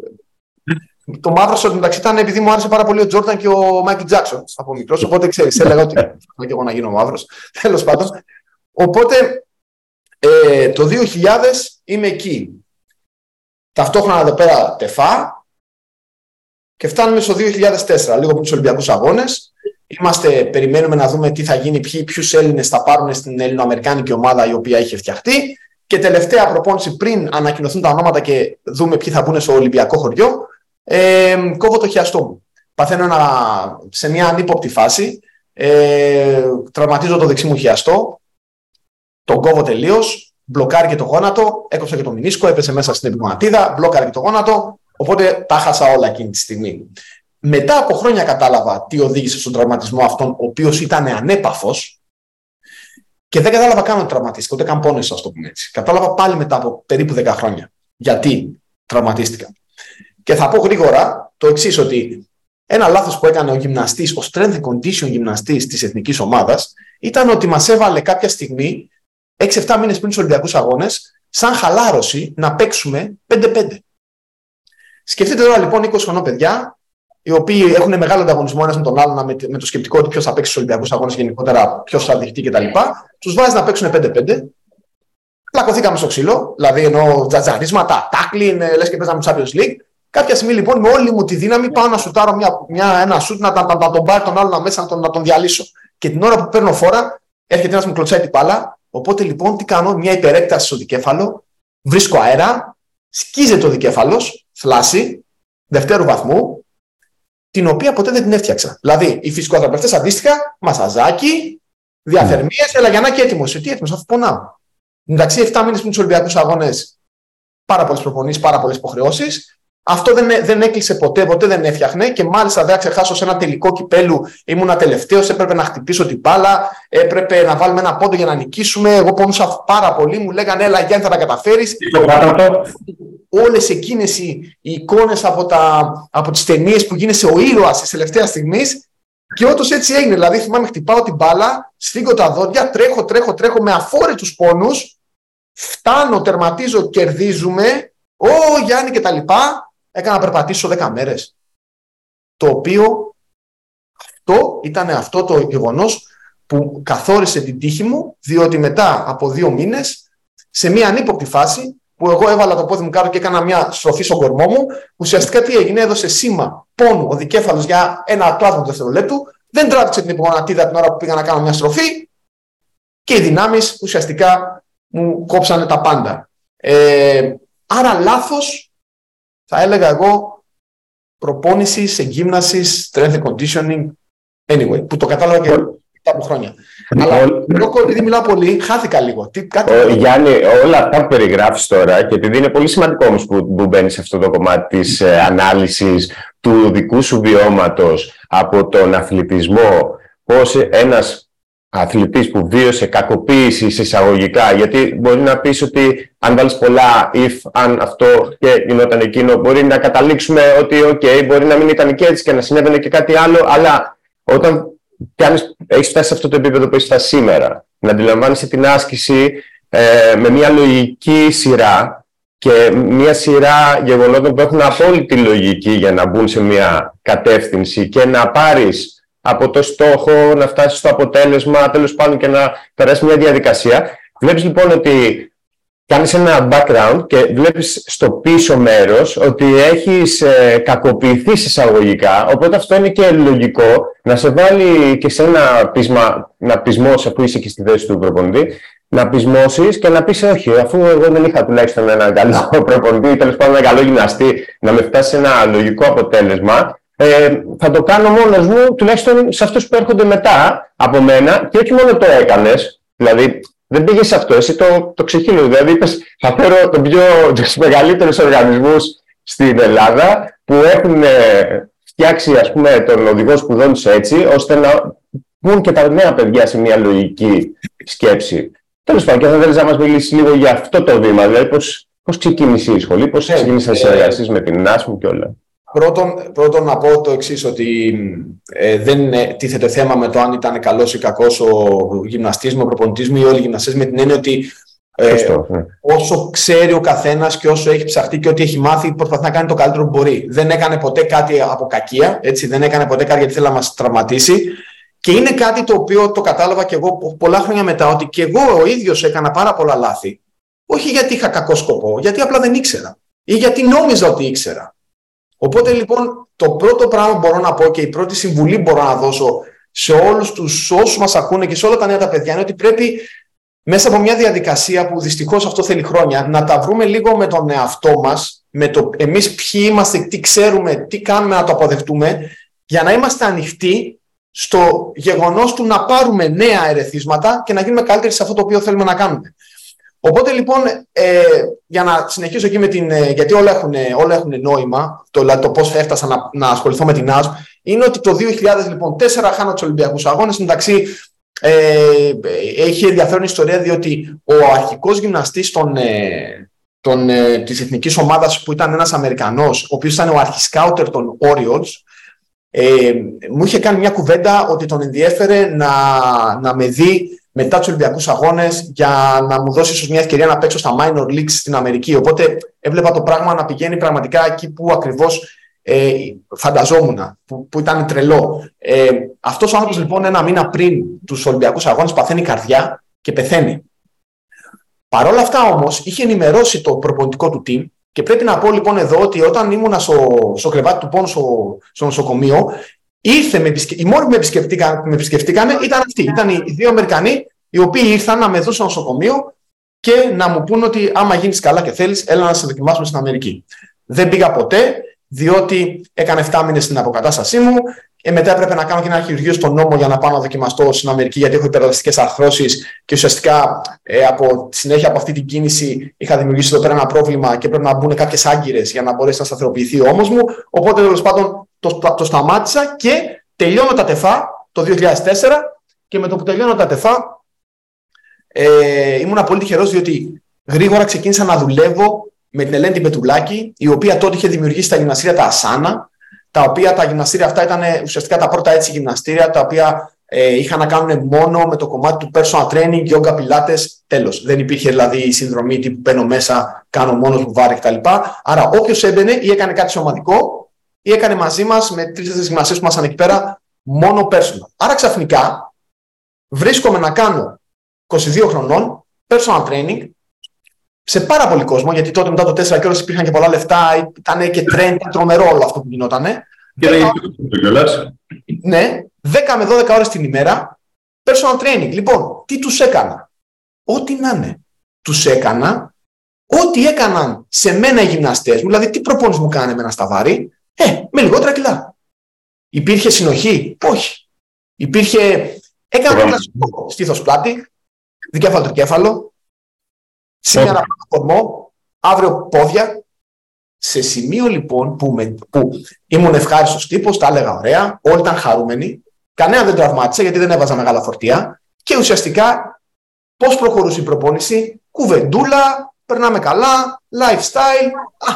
S2: Το μαύρο στο μεταξύ ήταν επειδή μου άρεσε πάρα πολύ ο Τζόρταν και ο Μάικλ Τζάξον από μικρός. Οπότε ξέρεις, έλεγα ότι θα και εγώ να γίνω μαύρος. Τέλος πάντων. Οπότε ε, το 2000 είμαι εκεί. Ταυτόχρονα εδώ πέρα τεφά, και φτάνουμε στο 2004, λίγο από τους Ολυμπιακούς Αγώνες. Είμαστε, περιμένουμε να δούμε τι θα γίνει, ποιους Έλληνες θα πάρουν στην Ελληνοαμερικάνικη ομάδα η οποία είχε φτιαχτεί. Και τελευταία προπόνηση πριν ανακοινωθούν τα ονόματα και δούμε ποιοι θα μπουν στο Ολυμπιακό χωριό, ε, κόβω το χιαστό μου. Παθαίνω ένα, σε μια ανύποπτη φάση. Ε, τραυματίζω το δεξί μου χιαστό. τον κόβω τελείως, μπλοκάρει και το γόνατο, έκοψα και το μηνίσκο, έπεσε μέσα στην επιγονατίδα, μπλοκάρει και το γόνατο, οπότε τα χάσα όλα εκείνη τη στιγμή. Μετά από χρόνια κατάλαβα τι οδήγησε στον τραυματισμό αυτόν, ο οποίος ήταν ανέπαφος, και δεν κατάλαβα καν ότι τραυματίστηκα, ούτε καν πόνεσα, ας το πούμε έτσι. Κατάλαβα πάλι μετά από περίπου 10 χρόνια. Γιατί τραυματίστηκα. Και θα πω γρήγορα το εξής, ότι ένα λάθος που έκανε ο γυμναστής, ο strength condition γυμναστής της εθνικής ομάδας, ήταν ότι μας έβαλε κάποια στιγμή, 6-7 μήνες πριν τους Ολυμπιακούς Αγώνες, σαν χαλάρωση να παίξουμε 5-5. Σκεφτείτε τώρα λοιπόν 20 χρονών παιδιά, οι οποίοι έχουν μεγάλο ανταγωνισμό ένας με τον άλλο με, με το σκεπτικό ότι ποιος θα παίξει στους Ολυμπιακούς Αγώνες γενικότερα, ποιος θα δειχτεί κτλ. Τους βάζει να παίξουν 5-5. Πλακωθήκαμε στο ξύλο, δηλαδή ενώ τζατζαρίσματα, τάκλιν, λες και παίζαμε Champions League. Κάποια στιγμή λοιπόν με όλη μου τη δύναμη πάω να σουτάρω μια, μια, ένα σουτ να, να, να, τον πάρει τον άλλο μέσα να τον, να τον διαλύσω. Και την ώρα που παίρνω φόρα έρχεται ένας μου κλωτσάει την μπάλα. Οπότε λοιπόν τι κάνω, μια υπερέκταση στο δικέφαλο, βρίσκω αέρα, σκίζεται το δικέφαλος, θλάση, δευτέρου βαθμού, την οποία ποτέ δεν την έφτιαξα. Δηλαδή, οι φυσικοθεραπευτές αντίστοιχα, μασαζάκι, διαθερμίες, έλα για να και έτοιμος. Τι έτοιμος, αφού πονάω. Εντάξει, 7 μήνες πριν του Ολυμπιακούς Αγώνες, πάρα πολλές προπονήσεις, πάρα πολλές υποχρεώσεις. Αυτό δεν, δεν έκλεισε ποτέ, ποτέ δεν έφτιαχνε και μάλιστα δεν ξεχάσω σε ένα τελικό κυπέλου ήμουν τελευταίος. Έπρεπε να χτυπήσω την μπάλα, έπρεπε να βάλουμε ένα πόντο για να νικήσουμε. Εγώ πόνουσα πάρα πολύ, μου λέγανε Έλα, Γιάννη, θα τα καταφέρεις. Όλες εκείνες οι, οι εικόνες από, τα, από τις ταινίες που γίνεσαι ο ήρωας της τελευταίας στιγμής. Και όντως έτσι έγινε. Δηλαδή, θυμάμαι, χτυπάω την μπάλα, σφίγγω τα δόντια, τρέχω, τρέχω, τρέχω με αφόρητους πόνους. Φτάνω, τερματίζω, κερδίζουμε. Ω Γιάννη και τα λοιπά έκανα να περπατήσω 10 μέρες. Το οποίο αυτό ήταν αυτό το γεγονός που καθόρισε την τύχη μου, διότι μετά από δύο μήνες, σε μια ανύποπτη φάση, που εγώ έβαλα το πόδι μου κάτω και έκανα μια στροφή στον κορμό μου, ουσιαστικά τι έγινε, έδωσε σήμα πόνου ο δικέφαλο για ένα κλάσμα του δευτερολέπτου, δεν τράβηξε την υπογονατίδα την ώρα που πήγα να κάνω μια στροφή και οι δυνάμεις ουσιαστικά μου κόψανε τα πάντα. Ε, άρα λάθος θα έλεγα εγώ προπόνησης σε γύμναση, strength and conditioning, anyway, που το κατάλαβα και μετά από χρόνια. Αλλά εγώ επειδή μιλάω πολύ, χάθηκα λίγο. Τι,
S1: κάτι... Ο, Γιάννη, όλα αυτά που περιγράφεις τώρα, και επειδή είναι πολύ σημαντικό όμως που, που μπαίνει σε αυτό το κομμάτι της ε, ανάλυσης του δικού σου βιώματος από τον αθλητισμό, πώς ένας αθλητής που βίωσε κακοποίηση εισαγωγικά, γιατί μπορεί να πεις ότι αν βάλεις πολλά if, αν αυτό και γινόταν εκείνο, μπορεί να καταλήξουμε ότι OK, μπορεί να μην ήταν και έτσι και να συνέβαινε και κάτι άλλο, αλλά όταν έχεις φτάσει σε αυτό το επίπεδο που έχεις φτάσει σήμερα, να αντιλαμβάνεσαι την άσκηση ε, με μια λογική σειρά και μια σειρά γεγονότων που έχουν απόλυτη λογική για να μπουν σε μια κατεύθυνση και να πάρεις από το στόχο, να φτάσει στο αποτέλεσμα, τέλος πάντων και να περάσει μια διαδικασία. Βλέπεις λοιπόν ότι κάνεις ένα background και βλέπεις στο πίσω μέρος ότι έχεις ε, κακοποιηθεί εισαγωγικά, οπότε αυτό είναι και λογικό να σε βάλει και σε ένα πείσμα, να πεισμώσεις αφού είσαι και στη θέση του προπονητή, να πεισμώσεις και να πεις: Όχι, αφού εγώ δεν είχα τουλάχιστον έναν καλό προπονητή ή τέλος πάντων ένα καλό γυμναστή, να με φτάσει σε ένα λογικό αποτέλεσμα ε, θα το κάνω μόνος μου, τουλάχιστον σε αυτούς που έρχονται μετά από μένα και όχι μόνο το έκανες, δηλαδή δεν πήγες σε αυτό, εσύ το, το ξεχύλω, δηλαδή είπες θα φέρω τον πιο, τους μεγαλύτερους οργανισμούς στην Ελλάδα που έχουν ε, φτιάξει ας πούμε τον οδηγό σπουδών τους έτσι, ώστε να μπουν και τα νέα παιδιά σε μια λογική σκέψη. Τέλος πάντων, και θα θέλεις να μας μιλήσεις λίγο για αυτό το βήμα, δηλαδή πώς ξεκίνησε η σχολή, πώς ξεκίνησες να συνεργαστεί με την ΝΑΣΜ και όλα.
S2: Πρώτον, πρώτον να πω το εξής ότι ε, δεν τίθεται θέμα με το αν ήταν καλός ή κακός ο γυμναστής μου, ο προπονητής μου ή όλοι οι γυμναστές με την έννοια ότι ε, ναι. όσο ξέρει ο καθένας και όσο έχει ψαχτεί και ό,τι έχει μάθει προσπαθεί να κάνει το καλύτερο που μπορεί. Δεν έκανε ποτέ κάτι από κακία, έτσι, δεν έκανε ποτέ κάτι γιατί θέλει να μας τραυματίσει και είναι κάτι το οποίο το κατάλαβα και εγώ πολλά χρόνια μετά ότι και εγώ ο ίδιος έκανα πάρα πολλά λάθη όχι γιατί είχα κακό σκοπό, γιατί απλά δεν ήξερα ή γιατί νόμιζα ότι ήξερα. Οπότε λοιπόν το πρώτο πράγμα που μπορώ να πω και η πρώτη συμβουλή που μπορώ να δώσω σε όλους τους όσους μας ακούνε και σε όλα τα νέα τα παιδιά είναι ότι πρέπει μέσα από μια διαδικασία που δυστυχώς αυτό θέλει χρόνια να τα βρούμε λίγο με τον εαυτό μας, με το εμείς ποιοι είμαστε, τι ξέρουμε, τι κάνουμε να το αποδεχτούμε για να είμαστε ανοιχτοί στο γεγονός του να πάρουμε νέα ερεθίσματα και να γίνουμε καλύτεροι σε αυτό το οποίο θέλουμε να κάνουμε. Οπότε λοιπόν, ε, για να συνεχίσω εκεί με την. Ε, γιατί όλα έχουν, όλα έχουν νόημα, το, δηλαδή το πώς έφτασα να, να ασχοληθώ με την ΑΣΜ, είναι ότι το 2004 λοιπόν, χάνω τους Ολυμπιακούς Αγώνες. Εντάξει, ε, έχει ενδιαφέρον ιστορία διότι ο αρχικός γυμναστής των, ε, των, ε, της εθνικής ομάδας που ήταν ένας Αμερικανός, ο οποίος ήταν ο αρχισκάουτερ των Orioles, ε, μου είχε κάνει μια κουβέντα ότι τον ενδιέφερε να, να με δει μετά τους Ολυμπιακούς Αγώνες για να μου δώσεις ίσως μια ευκαιρία να παίξω στα minor leagues στην Αμερική. Οπότε έβλεπα το πράγμα να πηγαίνει πραγματικά εκεί που ακριβώς ε, φανταζόμουν, που, που ήταν τρελό. Ε, Αυτός ο άνθρωπος λοιπόν ένα μήνα πριν τους Ολυμπιακούς Αγώνες παθαίνει καρδιά και πεθαίνει. Παρ' όλα αυτά όμως είχε ενημερώσει το προπονητικό του team και πρέπει να πω λοιπόν εδώ ότι όταν ήμουν στο, στο κρεβάτι του πόνου στο, στο νοσοκομείο, ήρθε με επισκε... οι μόνοι που με επισκεφτήκαν, με επισκεφτήκαν ήταν αυτοί. Ήταν οι δύο Αμερικανοί οι οποίοι ήρθαν να με δουν στο νοσοκομείο και να μου πούν ότι άμα γίνεις καλά και θέλεις, έλα να σε δοκιμάσουμε στην Αμερική. Δεν πήγα ποτέ, διότι έκανε 7 μήνες στην αποκατάστασή μου. Και μετά έπρεπε να κάνω και ένα χειρουργείο στον νόμο για να πάω να δοκιμαστώ στην Αμερική, γιατί έχω υπερελαστικέ αρθρώσεις και ουσιαστικά ε, από, συνέχεια από αυτή την κίνηση είχα δημιουργήσει εδώ πέρα ένα πρόβλημα και πρέπει να μπουν κάποιες άγκυρες για να μπορέσει να σταθεροποιηθεί ο ώμο μου. Οπότε τέλος πάντων το, το, το σταμάτησα και τελειώνω τα τεφά το 2004 και με το που τελειώνω τα τεφά ε, ήμουν πολύ τυχερό διότι γρήγορα ξεκίνησα να δουλεύω με την Ελένη Πετουλάκη, η οποία τότε είχε δημιουργήσει τα γυμναστήρια τα Ασάνα, τα οποία τα γυμναστήρια αυτά ήταν ουσιαστικά τα πρώτα έτσι γυμναστήρια, τα οποία ε, είχαν να κάνουν μόνο με το κομμάτι του personal training, yoga, pilates, τέλος. Δεν υπήρχε δηλαδή η συνδρομή τύπου μπαίνω μέσα, κάνω μόνος μου βάρη κτλ. Άρα όποιος έμπαινε ή έκανε κάτι σωματικό ή έκανε μαζί μας με τρεις-τέσσερις γυμναστές που ήμασταν εκεί πέρα μόνο personal. Άρα ξαφνικά βρίσκομαι να κάνω 22 χρονών personal training σε πάρα πολύ κόσμο, γιατί τότε μετά το 4 και υπήρχαν και πολλά λεφτά, ήταν και trend, ήταν τρομερό όλο αυτό που γινότανε.
S3: Και δεν το
S2: Ναι, 10 με 12 ώρες την ημέρα, personal training. Λοιπόν, τι τους έκανα; Ό,τι να είναι. Τους έκανα ό,τι έκαναν σε μένα οι γυμναστές μου, δηλαδή τι προπόνηση μου κάνανε με ένα σταβάρι, ε, με λιγότερα κιλά. Υπήρχε συνοχή, όχι. Υπήρχε, έκανα το κλασικό στήθος πλάτη, δικέφαλο τρικέφαλο, σήμερα κορμό, αύριο πόδια, σε σημείο λοιπόν που, με, που ήμουν ευχάριστος τύπος, τα έλεγα ωραία, όλοι ήταν χαρούμενοι, κανένα δεν τραυμάτισε γιατί δεν έβαζα μεγάλα φορτία και ουσιαστικά πώς προχωρούσε η προπόνηση, κουβεντούλα, περνάμε καλά, lifestyle. Α,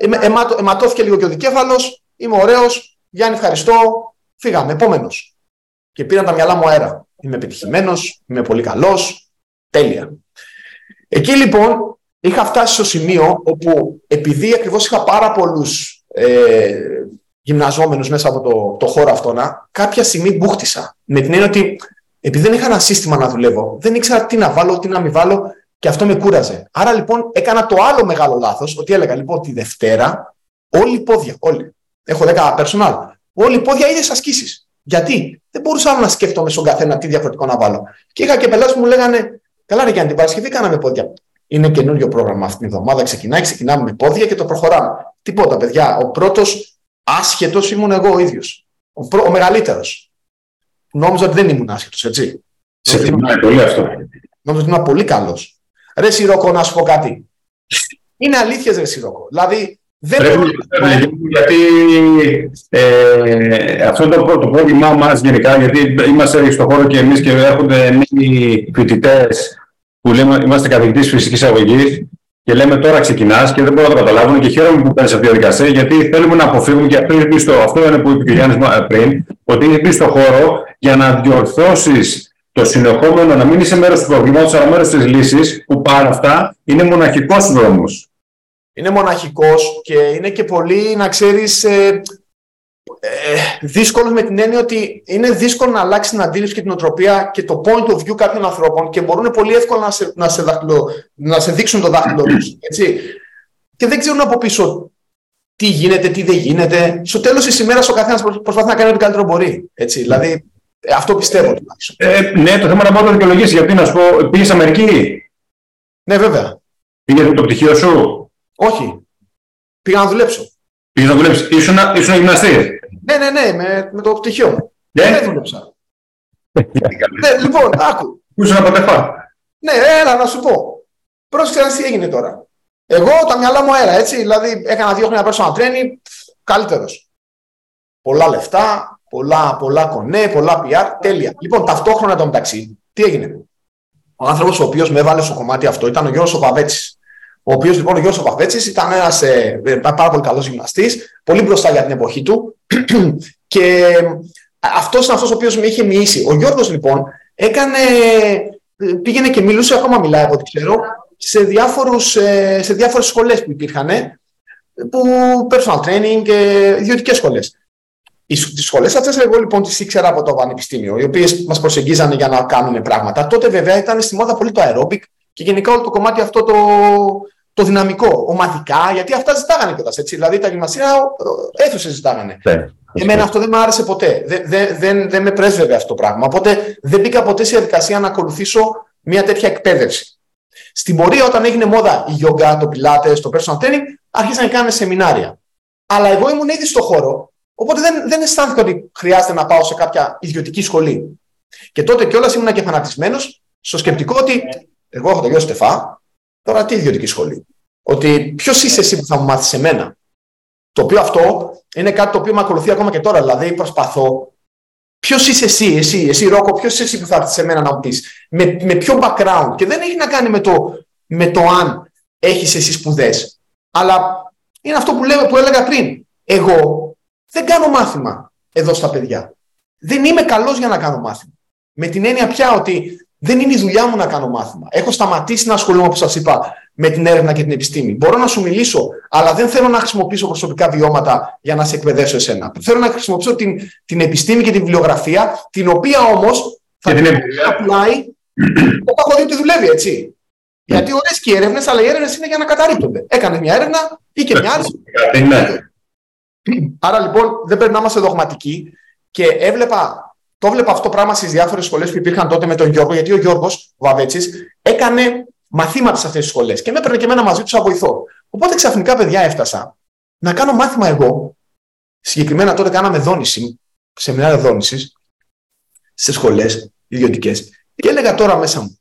S2: εμα, εματώθηκε λίγο και ο δικέφαλος, είμαι ωραίος, Γιάννη, ευχαριστώ, φύγαμε, επόμενος. Και πήραν τα μυαλά μου αέρα. Είμαι επιτυχημένος, είμαι πολύ καλός, τέλεια. Εκεί λοιπόν είχα φτάσει στο σημείο όπου επειδή ακριβώς είχα πάρα πολλούς ε, γυμναζόμενους μέσα από το, το χώρο αυτόνα, κάποια στιγμή μπούχτισα. Με την έννοια ότι επειδή δεν είχα ένα σύστημα να δουλεύω, δεν ήξερα τι να βάλω, τι να μην βάλω και αυτό με κούραζε. Άρα λοιπόν έκανα το άλλο μεγάλο λάθος, ότι έλεγα λοιπόν τη Δευτέρα όλοι οι πόδια, όλοι. Έχω 10 personal. Όλοι οι πόδια ίδιες ασκήσεις. Γιατί; Δεν μπορούσα να σκέφτομαι στον καθένα τι διαφορετικό να βάλω. Και είχα και πελάτες που μου λέγανε, Καλά, ρε, για την Παρασκευή κάναμε πόδια. Είναι καινούριο πρόγραμμα αυτήν την εβδομάδα. Ξεκινάει, ξεκινάμε με πόδια και το προχωράμε. Τίποτα, παιδιά. Ο πρώτος άσχετος ήμουν εγώ ο ίδιος. Ο, προ... ο μεγαλύτερος. Νόμιζα ότι δεν ήμουν άσχετος, έτσι.
S3: Σε θυμάμαι πολύ αυτό.
S2: Νόμιζα ότι ήμουν πολύ καλός. Ρε Σιρόκο, να σου πω κάτι. Είναι αλήθεια, Ρε Σιρόκο. Δηλαδή, δεν
S3: Πρέπει να γιατί ε, αυτό το, το πρόβλημά μας γενικά, γιατί είμαστε στον χώρο και εμείς και έρχονται νέοι φοιτητές που λέμε, είμαστε καθηγητής φυσικής αγωγής και λέμε τώρα ξεκινάς και δεν μπορούν να το καταλάβουν και χαίρομαι που παίρνει αυτή τη διαδικασία γιατί θέλουμε να αποφύγουμε και αυτό είναι στο, αυτό είναι που είπε και ο Γιάννης πριν, ότι είναι πίσω στον χώρο για να διορθώσεις το συνεχόμενο να μην είσαι μέρος του προβλήματος, αλλά μέρος της λύσης, που πάρα αυτά είναι μοναχικός δρόμος
S2: είναι μοναχικός και είναι και πολύ, να ξέρεις, ε, ε, δύσκολος με την έννοια ότι είναι δύσκολο να αλλάξεις την αντίληψη και την οτροπία και το point of view κάποιων ανθρώπων και μπορούν πολύ εύκολα να σε, να σε, να σε δείξουν το δάχτυλο τους, έτσι. Και δεν ξέρουν από πίσω τι γίνεται, τι δεν γίνεται. Στο τέλος της ημέρας ο καθένας προσπαθεί να κάνει ό,τι καλύτερο μπορεί, έτσι. Δηλαδή, ε, αυτό πιστεύω.
S3: Ε, ναι, το θέμα να μπορώ να δικαιολογήσει. Γιατί να σου πω, πήγες Αμερική;
S2: Ναι, βέβαια.
S3: Πήγες το πτυχίο σου;
S2: Όχι. Πήγα να δουλέψω.
S3: Πήγα να δουλέψεις. Ήσουν, ήσουν γυμναστής;
S2: Ναι, ναι, ναι, με, με το πτυχίο μου. Ναι; Δεν δούλεψα. ναι, λοιπόν, άκου.
S3: Πού είσαι να πατεφά.
S2: Ναι, έλα να σου πω. Πρόσεξε τι έγινε τώρα. Εγώ τα μυαλά μου αέρα, έτσι. Δηλαδή, έκανα δύο χρόνια personal training, καλύτερος. Πολλά λεφτά, πολλά, πολλά κονέ, πολλά PR, τέλεια. Λοιπόν, ταυτόχρονα το μεταξύ, τι έγινε; Ο άνθρωπος ο οποίος με έβαλε στο κομμάτι αυτό ήταν ο Γιώργος Οπαβέτση. Ο οποίος λοιπόν ο Γιώργος Οπαβέτση ήταν ένας ε, ε, πάρα πολύ καλός γυμναστής, πολύ μπροστά για την εποχή του. και αυτός είναι αυτός ο οποίος με είχε μοιήσει. Ο Γιώργος λοιπόν έκανε, πήγαινε και μιλούσε, ακόμα μιλάει από ό,τι ξέρω, σε, διάφορους, ε, σε διάφορες σχολές που υπήρχαν, που personal training και ιδιωτικές σχολές. Τις σχολές αυτές, εγώ λοιπόν τις ήξερα από το Πανεπιστήμιο, οι οποίες μας προσεγγίζανε για να κάνουμε πράγματα. Τότε βέβαια ήταν στη μόδα πολύ το aerobic και γενικά όλο το κομμάτι αυτό το, το δυναμικό, ομαδικά, γιατί αυτά ζητάγανε κιόλας. Δηλαδή τα γυμναστήρια αίθουσε ζητάγανε. Ναι, Εμένα αυτό δεν μου άρεσε ποτέ. Δεν, δεν, δεν, δεν με πρέσβευε αυτό το πράγμα. Οπότε δεν μπήκα ποτέ σε διαδικασία να ακολουθήσω μια τέτοια εκπαίδευση. Στην πορεία, όταν έγινε μόδα η yoga, το pilates, το personal training, άρχισαν να κάνουν σεμινάρια. Αλλά εγώ ήμουν ήδη στο χώρο, οπότε δεν, δεν αισθάνθηκα ότι χρειάζεται να πάω σε κάποια ιδιωτική σχολή. Και τότε κιόλας ήμουν και φανατισμένος στο σκεπτικό ότι εγώ έχω τελειώσει τεφά, τώρα τι ιδιωτική σχολή. Ότι ποιος είσαι εσύ που θα μου μάθεις εμένα; Το οποίο αυτό είναι κάτι το οποίο με ακολουθεί ακόμα και τώρα. Δηλαδή προσπαθώ. Ποιος είσαι εσύ, εσύ, εσύ Ρόκο, ποιος είσαι εσύ που θα έρθεις σε μένα να μου πεις; Με, με ποιο background; Και δεν έχει να κάνει με το, με το αν έχεις εσύ σπουδές. Αλλά είναι αυτό που, λέω, που έλεγα πριν. Εγώ δεν κάνω μάθημα εδώ στα παιδιά. Δεν είμαι καλός για να κάνω μάθημα. Με την έννοια πια ότι δεν είναι η δουλειά μου να κάνω μάθημα. Έχω σταματήσει να ασχολούμαι, όπως σας είπα, με την έρευνα και την επιστήμη. Μπορώ να σου μιλήσω, αλλά δεν θέλω να χρησιμοποιήσω προσωπικά βιώματα για να σε εκπαιδεύσω εσένα. Θέλω να χρησιμοποιήσω την, την επιστήμη και την βιβλιογραφία, την οποία όμως θα την απλάει το έχω δει ότι δουλεύει, έτσι. Γιατί ωραίες και οι έρευνες, αλλά οι έρευνες είναι για να καταρρύπτονται. Έκανε μια έρευνα ή και μια άλλη. Άρα λοιπόν δεν πρέπει να είμαστε δογματικοί και έβλεπα το έβλεπα αυτό το πράγμα στις διάφορες σχολές που υπήρχαν τότε με τον Γιώργο, γιατί ο Γιώργος, ο Βαβέτσι, έκανε μαθήματα σε αυτές τις σχολές και με έπαιρνε και εμένα μαζί τους σαν βοηθό. Οπότε ξαφνικά, παιδιά, έφτασα να κάνω μάθημα εγώ. Συγκεκριμένα τότε κάναμε δόνηση, σεμινάρια δόνησης, σε σχολές ιδιωτικές. Και έλεγα τώρα μέσα μου,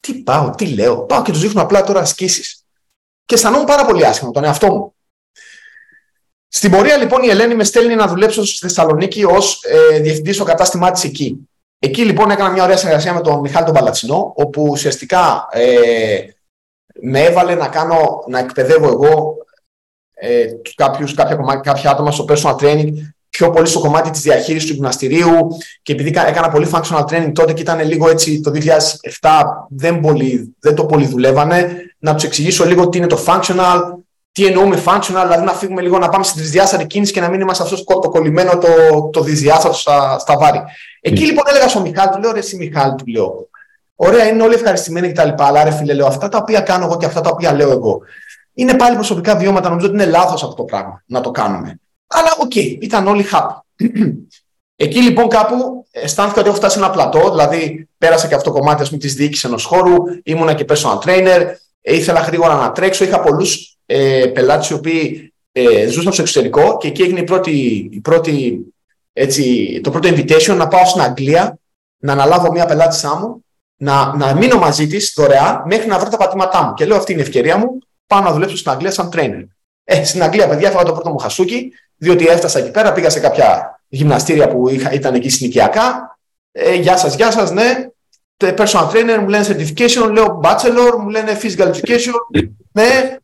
S2: τι πάω, τι λέω. Πάω και τους δείχνω απλά τώρα ασκήσεις. Και αισθανόμουν πάρα πολύ άσχημα τον εαυτό μου. Στην πορεία λοιπόν η Ελένη με στέλνει να δουλέψω στη Θεσσαλονίκη ως ε, διευθυντής στο κατάστημά της εκεί. Εκεί λοιπόν έκανα μια ωραία συνεργασία με τον Μιχάλη τον Παλατσινό, όπου ουσιαστικά ε, με έβαλε να, κάνω, να εκπαιδεύω εγώ ε, κάποιους, κάποια, κάποια άτομα στο personal training, πιο πολύ στο κομμάτι της διαχείρισης του γυμναστηρίου και επειδή έκανα πολύ functional training τότε και ήταν λίγο έτσι το 2007 δεν, πολύ, δεν το πολύ δουλεύανε, να τους εξηγήσω λίγο τι είναι το functional, τι εννοούμε functional, δηλαδή να φύγουμε λίγο να πάμε στην τρισδιάστατη κίνηση και να μην είμαστε αυτός το κολλημένο το, το δυσδιάστατο στα, στα βάρη. Εκεί λοιπόν έλεγα στον Μιχάλη, του λέω ρε, εσύ Μιχάλη, του λέω. Ωραία, είναι όλοι ευχαριστημένοι κτλ. Αλλά ρε φίλε, λέω αυτά τα οποία κάνω εγώ και αυτά τα οποία λέω εγώ. Είναι πάλι προσωπικά βιώματα, νομίζω ότι είναι λάθος αυτό το πράγμα να το κάνουμε. Αλλά OK, okay, ήταν όλοι happy. Εκεί λοιπόν κάπου αισθάνθηκα ότι έχω φτάσει σε ένα πλατό, δηλαδή πέρασα και αυτό το κομμάτι της διοίκησης ενός χώρου, ήμουνα και personal trainer, ήθελα γρήγορα να τρέξω, είχα πολλούς ε, πελάτες οι οποίοι ε, ζούσαν στο εξωτερικό και εκεί έγινε η πρώτη, η πρώτη, έτσι, το πρώτο invitation να πάω στην Αγγλία, να αναλάβω μια πελάτησά μου, να, να μείνω μαζί της δωρεάν μέχρι να βρω τα πατήματά μου. Και λέω: Αυτή είναι η ευκαιρία μου, πάω να δουλέψω στην Αγγλία σαν trainer. Ε, στην Αγγλία, παιδιά, έφαγα το πρώτο μου χασούκι, διότι έφτασα εκεί πέρα, πήγα σε κάποια γυμναστήρια που είχα, ήταν εκεί συνοικιακά. Ε, γεια σας, γεια σας, ναι. Personal trainer, μου λένε certification, λέω bachelor, μου λένε physical education. Ναι,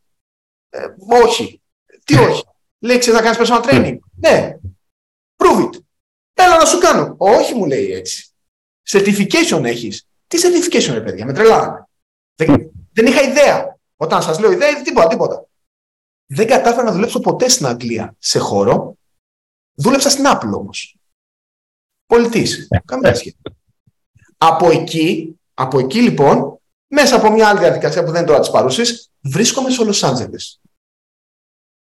S2: ε, όχι. Τι όχι; Λέει, ξέρεις να κάνεις personal training. ναι. Prove it. Έλα να σου κάνω. Όχι, μου λέει έτσι. Certification έχεις. Τι certification, ρε παιδιά, με τρελάνε. Δεν, δεν είχα ιδέα. Όταν σας λέω ιδέα, τίποτα, τίποτα. Δεν κατάφερα να δουλέψω ποτέ στην Αγγλία σε χώρο. Δούλεψα στην Apple όμως. Πολιτής. Καμία σχέση. Από εκεί, από εκεί λοιπόν, μέσα από μια άλλη διαδικασία που δεν είναι τώρα της παρούσης, βρίσκομαι στο Los Angeles.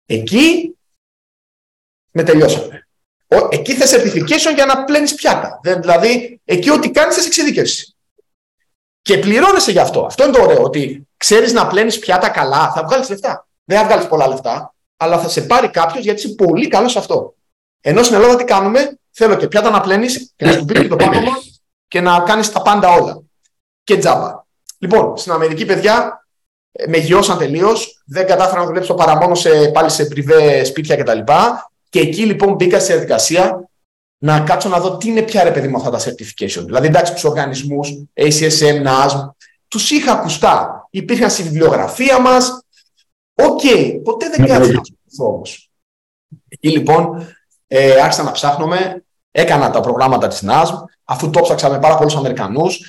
S2: Εκεί με τελειώσαμε. Εκεί θες certification για να πλένεις πιάτα. Δηλαδή, εκεί ό,τι κάνεις θες εξειδικεύση. Και πληρώνεσαι γι' αυτό. Αυτό είναι το ωραίο, ότι ξέρεις να πλένεις πιάτα καλά, θα βγάλεις λεφτά. Δεν θα βγάλεις πολλά λεφτά, αλλά θα σε πάρει κάποιος γιατί είσαι πολύ καλός σε αυτό. Ενώ στην Ελλάδα τι κάνουμε, Θέλω και πιάτα να πλένεις και να σου πει το πάτωμα και να κάνεις τα πάντα όλα. Και τζάμπα. Λοιπόν, στην Αμερική, παιδιά, ε, με γειώσαν τελείως. Δεν κατάφερα να δουλέψω παρά μόνο σε, πάλι σε πριβέ σπίτια κτλ. Και, και εκεί λοιπόν μπήκα στη διαδικασία να κάτσω να δω τι είναι πια ρε παιδί μου αυτά τα certification. Δηλαδή, εντάξει, τους οργανισμούς, ACSM, NASM, τους είχα ακουστά. Υπήρχαν στη βιβλιογραφία μας. OK, okay, ποτέ δεν κάθισα να όμως. Εκεί λοιπόν ε, άρχισα να ψάχνομαι, έκανα τα προγράμματα της NASM, αφού το ψάξα με πάρα πολλούς Αμερικανούς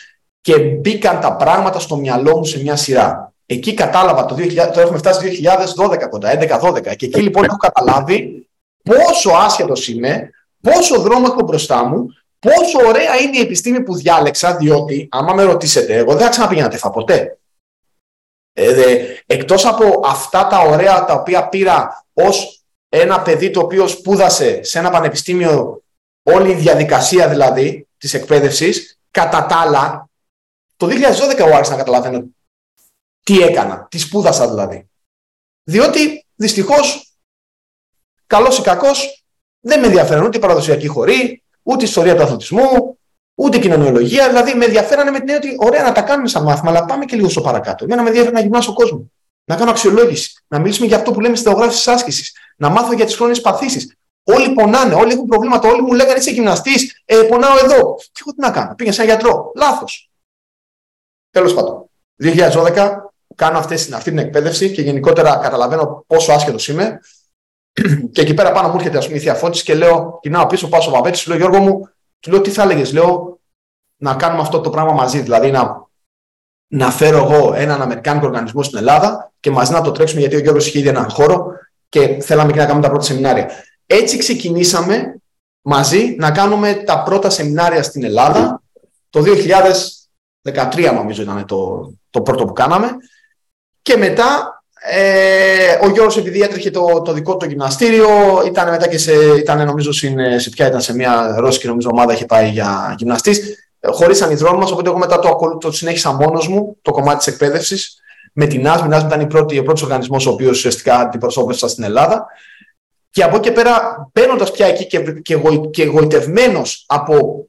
S2: και μπήκαν τα πράγματα στο μυαλό μου σε μια σειρά. Εκεί κατάλαβα το 2000, το έχουμε φτάσει 2012 κοντά, 11-12 και εκεί λοιπόν έχω καταλάβει πόσο άσχετος είμαι, πόσο δρόμο έχω μπροστά μου, πόσο ωραία είναι η επιστήμη που διάλεξα, διότι άμα με ρωτήσετε, εγώ δεν θα ξαναπήγαινα τεφα ποτέ. Ε, εκτός από αυτά τα ωραία τα οποία πήρα ως ένα παιδί το οποίο σπούδασε σε ένα πανεπιστήμιο όλη η διαδικασία δηλαδή της εκπαίδευσης, κατά τα άλλα, το 2012 εγώ άρχισα να καταλαβαίνω τι έκανα, τι σπούδασα δηλαδή. Διότι δυστυχώς, καλός ή κακός, δεν με ενδιαφέρουν ούτε η παραδοσιακή χωρή, ούτε η ιστορία του αθλητισμού, ούτε η κοινωνιολογία. Δηλαδή με ενδιαφέρανε με την έννοια ότι ωραία να τα κάνουμε σαν μάθημα, αλλά πάμε και λίγο στο παρακάτω. Για να με ενδιαφέρει να γυμνάσω κόσμος. Να κάνω αξιολόγηση. Να μιλήσουμε για αυτό που λέμε στη θεογράφηση τη άσκησης. Να μάθω για τις χρόνιες παθήσεις. Όλοι πονάνε, όλοι έχουν προβλήματα. Όλοι μου λέγανε είσαι γυμναστής, ε, πονάω εδώ. Και εγώ τι να κάνω. Πήγα σε ένα γιατρό. Λάθος. Τέλος πάντων. 2012 κάνω αυτή, αυτή την εκπαίδευση και γενικότερα καταλαβαίνω πόσο άσχετος είμαι. και εκεί πέρα πάνω μου έρχεται ας πούμε, η θεία Φώτης και λέω, κοινάω πίσω, πάω στο Παπέτη, λέω Γιώργο μου, του λέω τι θα έλεγες, λέω να κάνουμε αυτό το πράγμα μαζί. Δηλαδή να, να φέρω εγώ έναν Αμερικάνικο οργανισμό στην Ελλάδα και μαζί να το τρέξουμε γιατί ο Γιώργος είχε ήδη έναν χώρο και θέλαμε και να κάνουμε τα πρώτα σεμινάρια. Έτσι ξεκινήσαμε μαζί να κάνουμε τα πρώτα σεμινάρια στην Ελλάδα το 2013 νομίζω ήταν το, το πρώτο που κάναμε και μετά ε, ο Γιώργος επειδή έτρεχε το, το δικό του γυμναστήριο ήταν μετά και σε, ήταν νομίζω σε, σε ποια ήταν σε μια ρώσικη νομίζω ομάδα είχε πάει για γυμναστής ε, χωρίσαν οι δρόμοι μας οπότε εγώ μετά το, το συνέχισα μόνος μου το κομμάτι της εκπαίδευσης με την ΑΣΜ. Η ΑΣΜ ήταν η πρώτη, ο πρώτος οργανισμός ο οποίος ουσιαστικά αντιπροσώπευσα στην Ελλάδα και από εκεί πέρα, μπαίνοντας πια εκεί και, και, και εγωιτευμένος από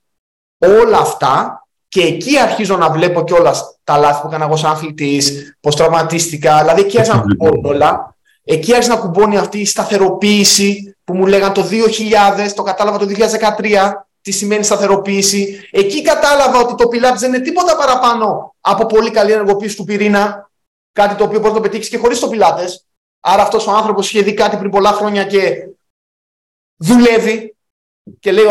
S2: όλα αυτά, και εκεί αρχίζω να βλέπω κιόλας τα λάθη που έκανα εγώ σαν αθλητής, πώς τραυματίστηκα. Δηλαδή εκεί άρχισα να κουμπώνει όλα. Εκεί άρχισε να κουμπώνει αυτή η σταθεροποίηση που μου λέγαν το 2000, το κατάλαβα το 2013, τι σημαίνει σταθεροποίηση. Εκεί κατάλαβα ότι το πιλάτη δεν είναι τίποτα παραπάνω από πολύ καλή ενεργοποίηση του πυρήνα. Κάτι το οποίο μπορείς να το πετύχεις και χωρίς το πιλάτε. Άρα αυτός ο άνθρωπος είχε δει κάτι πριν πολλά χρόνια και δουλεύει. Και λέει: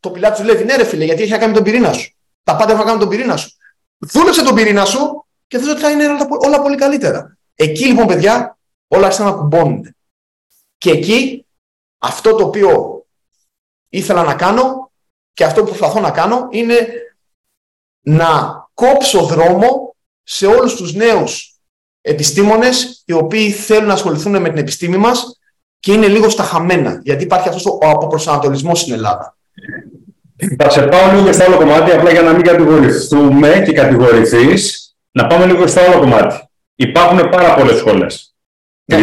S2: Το πιλάτη δουλεύει. Ναι, ρε φίλε, γιατί έχει να κάνει τον πυρήνα σου. Τα πάντα έχουν να κάνουν τον πυρήνα σου. Δούλεψε τον πυρήνα σου και θες ότι θα είναι όλα, όλα πολύ καλύτερα. Εκεί λοιπόν, παιδιά, όλα άρχισαν να κουμπώνονται. Και εκεί αυτό το οποίο ήθελα να κάνω και αυτό που προσπαθώ να κάνω είναι να κόψω δρόμο σε όλους τους νέους επιστήμονες οι οποίοι θέλουν να ασχοληθούν με την επιστήμη μας και είναι λίγο στα χαμένα γιατί υπάρχει αυτός ο αποπροσανατολισμός στην Ελλάδα.
S3: Θα σε πάω λίγο στο άλλο κομμάτι, απλά για να μην κατηγορηθούμε και κατηγορηθείς, να πάμε λίγο στο άλλο κομμάτι. Υπάρχουν πάρα πολλές σχολές. Ναι.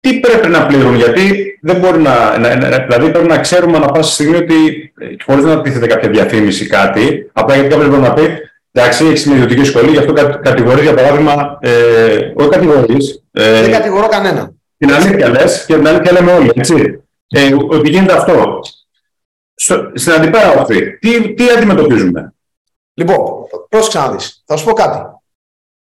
S3: Τι πρέπει να πληρούν, γιατί δεν μπορεί να, να, Δηλαδή πρέπει να ξέρουμε να πάση στιγμή ότι ε, χωρίς να τίθεται κάποια διαφήμιση κάτι, απλά γιατί κάποιος μπορεί να πει Εντάξει, έχεις μια ιδιωτική σχολή, γι' αυτό κατηγορείς για παράδειγμα. Ε, όχι κατηγορείς.
S2: Ε, δεν κατηγορώ κανένα.
S3: Την αλήθεια λες και την αλήθεια λέμε όλοι. Έτσι. Ε, ότι γίνεται αυτό στην αντιπέρα αυτή, τι, τι αντιμετωπίζουμε;
S2: Λοιπόν, πρόσεξε να δεις. Θα σου πω κάτι.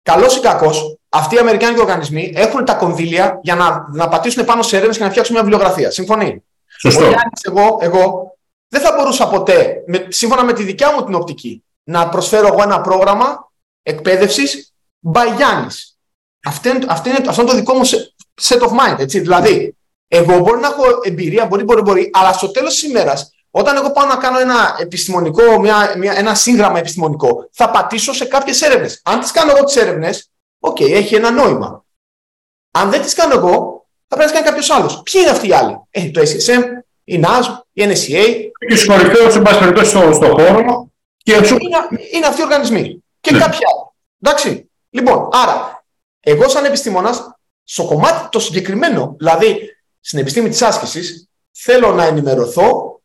S2: Καλός ή κακός, αυτοί οι Αμερικάνικοι οργανισμοί έχουν τα κονδύλια για να, να πατήσουν πάνω σε έρευνες και να φτιάξουν μια βιβλιογραφία. Συμφωνεί;
S3: Σωστό. Ο
S2: εγώ, εγώ δεν θα μπορούσα ποτέ, με, σύμφωνα με τη δικιά μου την οπτική, να προσφέρω εγώ ένα πρόγραμμα εκπαίδευσης by Γιάννης. Αυτό είναι, αυτό, είναι, αυτό είναι το δικό μου set of mind. Έτσι. Δηλαδή, εγώ μπορεί να έχω εμπειρία, μπορεί, μπορεί, μπορεί, αλλά στο τέλος της ημέρας όταν εγώ πάω να κάνω ένα επιστημονικό, μια, μια, ένα σύγγραμμα επιστημονικό, θα πατήσω σε κάποιες έρευνες. Αν τις κάνω εγώ τις έρευνες, OK, okay, έχει ένα νόημα. Αν δεν τις κάνω εγώ, θα πρέπει να κάνει κάποιος άλλος. Ποιοι είναι αυτοί οι άλλοι, Έχει το SSM, η NASM, η NSCA.
S3: Και στους κορυφαίου, εν πάση περιπτώσει, στον χώρο. Και
S2: είναι, είναι αυτοί οι οργανισμοί. Και ναι. κάποιοι άλλοι. Εντάξει. Λοιπόν, άρα, εγώ σαν επιστήμονας, στο κομμάτι το συγκεκριμένο, δηλαδή στην επιστήμη της άσκησης, θέλω να ενημερωθώ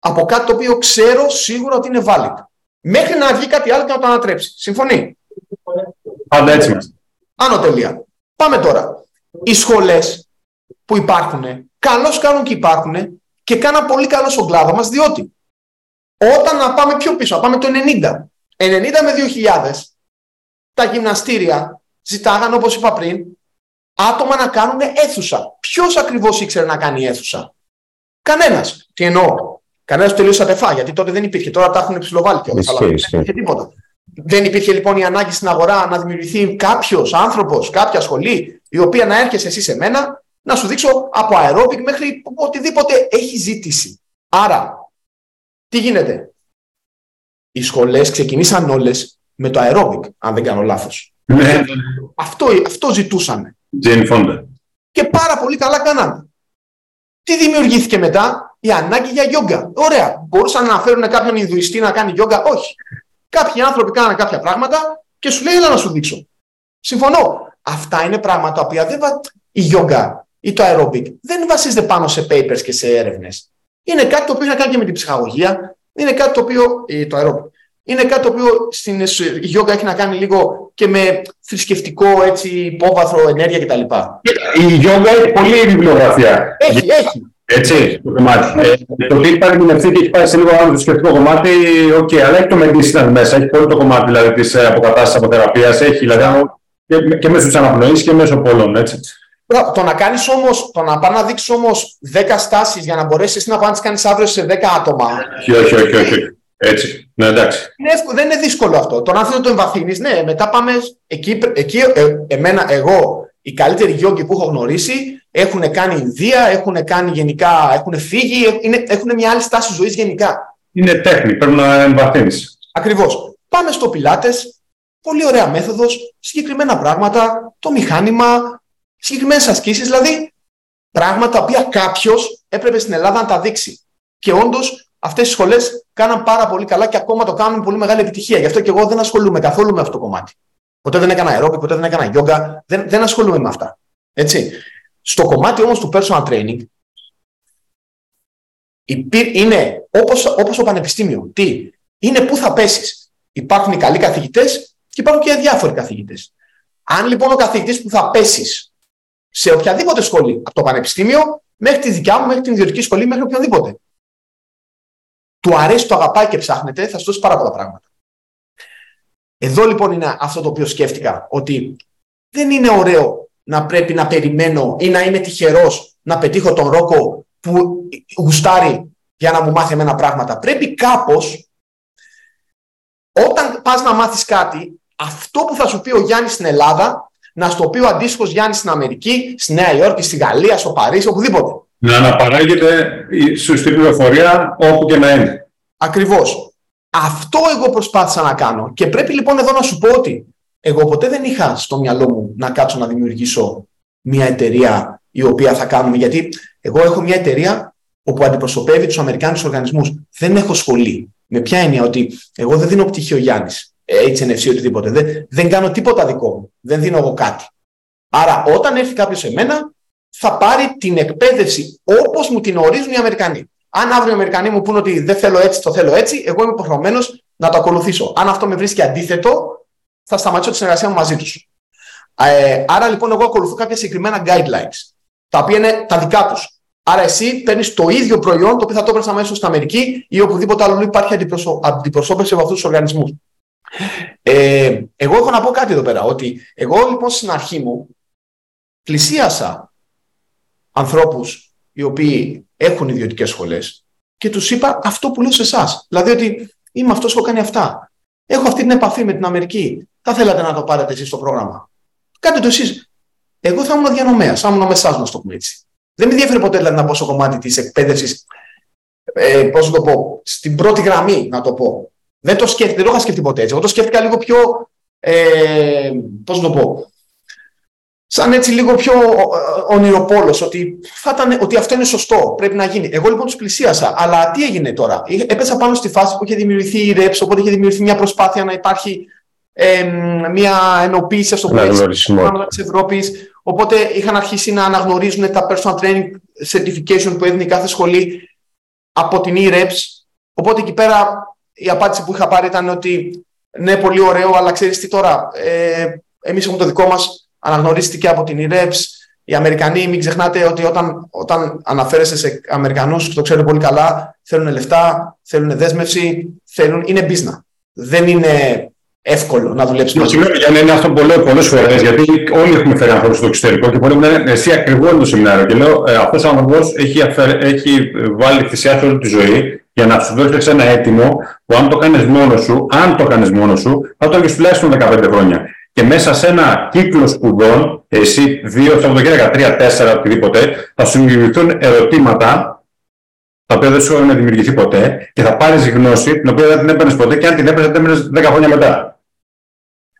S2: από κάτι το οποίο ξέρω σίγουρα ότι είναι valid. Μέχρι να βγει κάτι άλλο και να το ανατρέψει. Συμφωνεί;
S3: Πάντα έτσι είμαστε.
S2: Άνω τελεία. Πάμε τώρα. Οι σχολές που υπάρχουν, καλώς κάνουν και υπάρχουν και κάναν πολύ καλό στον κλάδο μας, διότι όταν να πάμε πιο πίσω, να πάμε το 90, 90 με 2000, τα γυμναστήρια ζητάγαν, όπως είπα πριν, άτομα να κάνουν αίθουσα. Ποιος ακριβώς ήξερε να κάνει αίθουσα; Κανένας. Τι εννοώ; Κανένας τελείωσε ατεφά, γιατί τότε δεν υπήρχε. Τώρα τα έχουν ψηλοβάλει κιόλα. Αλλά δεν υπήρχε τίποτα. Δεν υπήρχε λοιπόν η ανάγκη στην αγορά να δημιουργηθεί κάποιος άνθρωπος, κάποια σχολή, η οποία να έρχεσαι εσύ σε μένα, να σου δείξω από αερόμπικ μέχρι οτιδήποτε έχει ζήτηση. Άρα, τι γίνεται; Οι σχολές ξεκινήσαν όλες με το αερόμπικ, αν δεν κάνω λάθος.
S3: Ναι.
S2: Αυτό, αυτό ζητούσαν.
S3: Jane Fonda.
S2: Και πάρα πολύ καλά κάνανε. Τι δημιουργήθηκε μετά, η ανάγκη για γιόγκα. Ωραία. Μπορούσαν να φέρουν κάποιον Ινδουιστή να κάνει γιόγκα. Όχι. Κάποιοι άνθρωποι κάνανε κάποια πράγματα και σου λέει, έλα να σου δείξω. Συμφωνώ. Αυτά είναι πράγματα τα οποία δεν βα... η γιόγκα ή το aerobic δεν βασίζεται πάνω σε papers και σε έρευνες. Είναι κάτι το οποίο έχει να κάνει και με την ψυχαγωγία. Είναι κάτι το οποίο. το aerobic. Είναι κάτι το οποίο στην γιόγκα έχει να κάνει λίγο και με θρησκευτικό έτσι, υπόβαθρο, ενέργεια κτλ.
S3: Η γιόγκα έχει πολλή βιβλιογραφία.
S2: Έχει, έχει.
S3: Έτσι, το κομμάτι. Ε, το ότι υπάρχει ευθύνη και έχει πάει σε λίγο άλλο θρησκευτικό κομμάτι, OK, okay, αλλά έχει το medicinal μέσα, έχει πολύ το κομμάτι δηλαδή, της αποκατάστασης αποθεραπείας, έχει δηλαδή και, και μέσω της αναπνοής και μέσω πολλών. Έτσι.
S2: Το να κάνεις όμως, το να πάει να δείξεις όμως 10 στάσεις για να μπορέσεις να πάει να τις κάνεις αύριο σε 10 άτομα.
S3: Όχι, όχι, όχι. όχι. Έτσι. Ναι, εντάξει.
S2: Είναι εύκολο, δεν είναι δύσκολο αυτό. Το να θέλει να το εμβαθύνεις, ναι, μετά πάμε εκεί. εκεί ε, εμένα, εγώ, οι καλύτεροι γιόγκι που έχω γνωρίσει έχουν κάνει Ινδία, έχουν κάνει γενικά, έχουν φύγει, είναι, έχουν μια άλλη στάση ζωής γενικά.
S3: Είναι τέχνη, πρέπει να εμβαθύνεις.
S2: Ακριβώς. Πάμε στο πιλάτες. Πολύ ωραία μέθοδος, συγκεκριμένα πράγματα, το μηχάνημα, συγκεκριμένες ασκήσεις, δηλαδή πράγματα τα οποία κάποιος έπρεπε στην Ελλάδα να τα δείξει. Και όντως αυτές οι σχολές κάναν πάρα πολύ καλά και ακόμα το κάνουν πολύ μεγάλη επιτυχία. Γι' αυτό και εγώ δεν ασχολούμαι καθόλου με αυτό το κομμάτι. Ποτέ δεν έκανα αερόμπι, ποτέ δεν έκανα γιόγκα, δεν, δεν ασχολούμαι με αυτά. Έτσι. Στο κομμάτι όμως του personal training, είναι όπως, όπως το πανεπιστήμιο. Τι, είναι πού θα πέσεις. Υπάρχουν οι καλοί καθηγητές και υπάρχουν και οι αδιάφοροι καθηγητές. Αν λοιπόν ο καθηγητής που θα πέσεις σε οποιαδήποτε σχολή, από το πανεπιστήμιο μέχρι τη δικιά μου, μέχρι την ιδιωτική σχολή, μέχρι οποιονδήποτε, του αρέσει, το αγαπάει και ψάχνεται, θα σου δώσει πάρα πολλά πράγματα. Εδώ λοιπόν είναι αυτό το οποίο σκέφτηκα, ότι δεν είναι ωραίο να πρέπει να περιμένω ή να είμαι τυχερός να πετύχω τον Ρόκο που γουστάρει για να μου μάθει εμένα πράγματα. Πρέπει κάπως, όταν πας να μάθεις κάτι, αυτό που θα σου πει ο Γιάννης στην Ελλάδα, να στο πει ο αντίστοιχος Γιάννης στην Αμερική, στη Νέα Υόρκη, στη Γαλλία, στο Παρίσι, οπουδήποτε.
S3: Να αναπαράγεται η σωστή πληροφορία όπου και να είναι.
S2: Ακριβώς. Αυτό εγώ προσπάθησα να κάνω. Και πρέπει λοιπόν εδώ να σου πω ότι εγώ ποτέ δεν είχα στο μυαλό μου να κάτσω να δημιουργήσω μια εταιρεία η οποία θα κάνουμε. Γιατί εγώ έχω μια εταιρεία όπου αντιπροσωπεύει τους Αμερικάνους οργανισμούς. Δεν έχω σχολή. Με ποια έννοια; Ότι εγώ δεν δίνω πτυχίο Γιάννης, HNFC, οτιδήποτε. Δεν, δεν κάνω τίποτα δικό μου. Δεν δίνω εγώ κάτι. Άρα, όταν έρθει κάποιος σε μένα, θα πάρει την εκπαίδευση όπως μου την ορίζουν οι Αμερικανοί. Αν αύριο οι Αμερικανοί μου πούνε ότι δεν θέλω έτσι, το θέλω έτσι, εγώ είμαι υποχρεωμένος να το ακολουθήσω. Αν αυτό με βρίσκει αντίθετο, θα σταματήσω τη συνεργασία μου μαζί τους. Ε, άρα λοιπόν, εγώ ακολουθώ κάποια συγκεκριμένα guidelines, τα οποία είναι τα δικά τους. Άρα, εσύ παίρνεις το ίδιο προϊόν το οποίο θα το έπαιρνε αμέσω στην Αμερική ή οπουδήποτε άλλο υπάρχει αντιπροσω... αντιπροσώπευση από αυτούς τους οργανισμούς. Ε, εγώ έχω να πω κάτι εδώ πέρα, ότι εγώ λοιπόν στην αρχή μου πλησίασα ανθρώπους οι οποίοι έχουν ιδιωτικές σχολές και τους είπα αυτό που λέω σε εσάς. Δηλαδή ότι είμαι αυτός που κάνει αυτά. Έχω αυτή την επαφή με την Αμερική. Θα θέλατε να το πάρετε εσείς στο πρόγραμμα. Κάντε το εσείς. Εγώ θα ήμουν διανομέας, θα ήμουν με εσάς, να το πούμε έτσι. Δεν με ενδιαφέρει ποτέ δηλαδή, να πω στο κομμάτι της εκπαίδευσης, ε, πώς να το πω, στην πρώτη γραμμή, να το πω. Δεν το, σκέφτηκα, δεν το είχα σκεφτεί ποτέ έτσι. Εγώ το σκέφτηκα λίγο πιο. Ε, πώς να το πω σαν έτσι λίγο πιο ονειροπόλος, ότι, ότι αυτό είναι σωστό, πρέπει να γίνει. Εγώ λοιπόν τους πλησίασα, αλλά τι έγινε τώρα; Έπεσα πάνω στη φάση που είχε δημιουργηθεί η ΡΕΠΣ, οπότε είχε δημιουργηθεί μια προσπάθεια να υπάρχει ε, μια ενοποίηση στο πλαίσιο της Ευρώπης. Οπότε είχαν αρχίσει να αναγνωρίζουν τα personal training certification που έδινε κάθε σχολή. από την e-reps. Οπότε εκεί πέρα η απάντηση που είχα πάρει ήταν ότι ναι, πολύ ωραίο, αλλά ξέρεις τι τώρα. Ε, Εμείς έχουμε το δικό μας, αναγνωρίστηκε από την e-reps. Οι Αμερικανοί, μην ξεχνάτε ότι όταν, όταν αναφέρεσαι σε Αμερικανούς, το ξέρουν πολύ καλά, θέλουν λεφτά, θέλουν δέσμευση, θέλουν, είναι business. Δεν είναι εύκολο να δουλέψεις
S3: μαζί. Συγγνώμη, για να είναι αυτό που λέω πολλές φορές, γιατί όλοι έχουμε φέρει ανθρώπους στο εξωτερικό και πολλοί μου λένε εσύ ακριβώς το σεμινάριο. Και λέω, ε, αυτός ο άνθρωπος έχει, έχει βάλει θυσιάσει όλη τη ζωή για να σου δώσει ένα έτοιμο που αν το κάνεις μόνος σου, αν το κάνεις μόνος σου, θα το έχεις τουλάχιστον 15 χρόνια. Και μέσα σε ένα κύκλο σπουδών, εσύ δύο, Σαββατοκύριακα, τρία, τέσσερα, οτιδήποτε, θα σου δημιουργηθούν ερωτήματα τα οποία δεν σου έχουν δημιουργηθεί ποτέ και θα πάρεις γνώση την οποία δεν την έπαιρνες ποτέ και αν την έπαιρνες, την έπαιρνες 10 χρόνια μετά.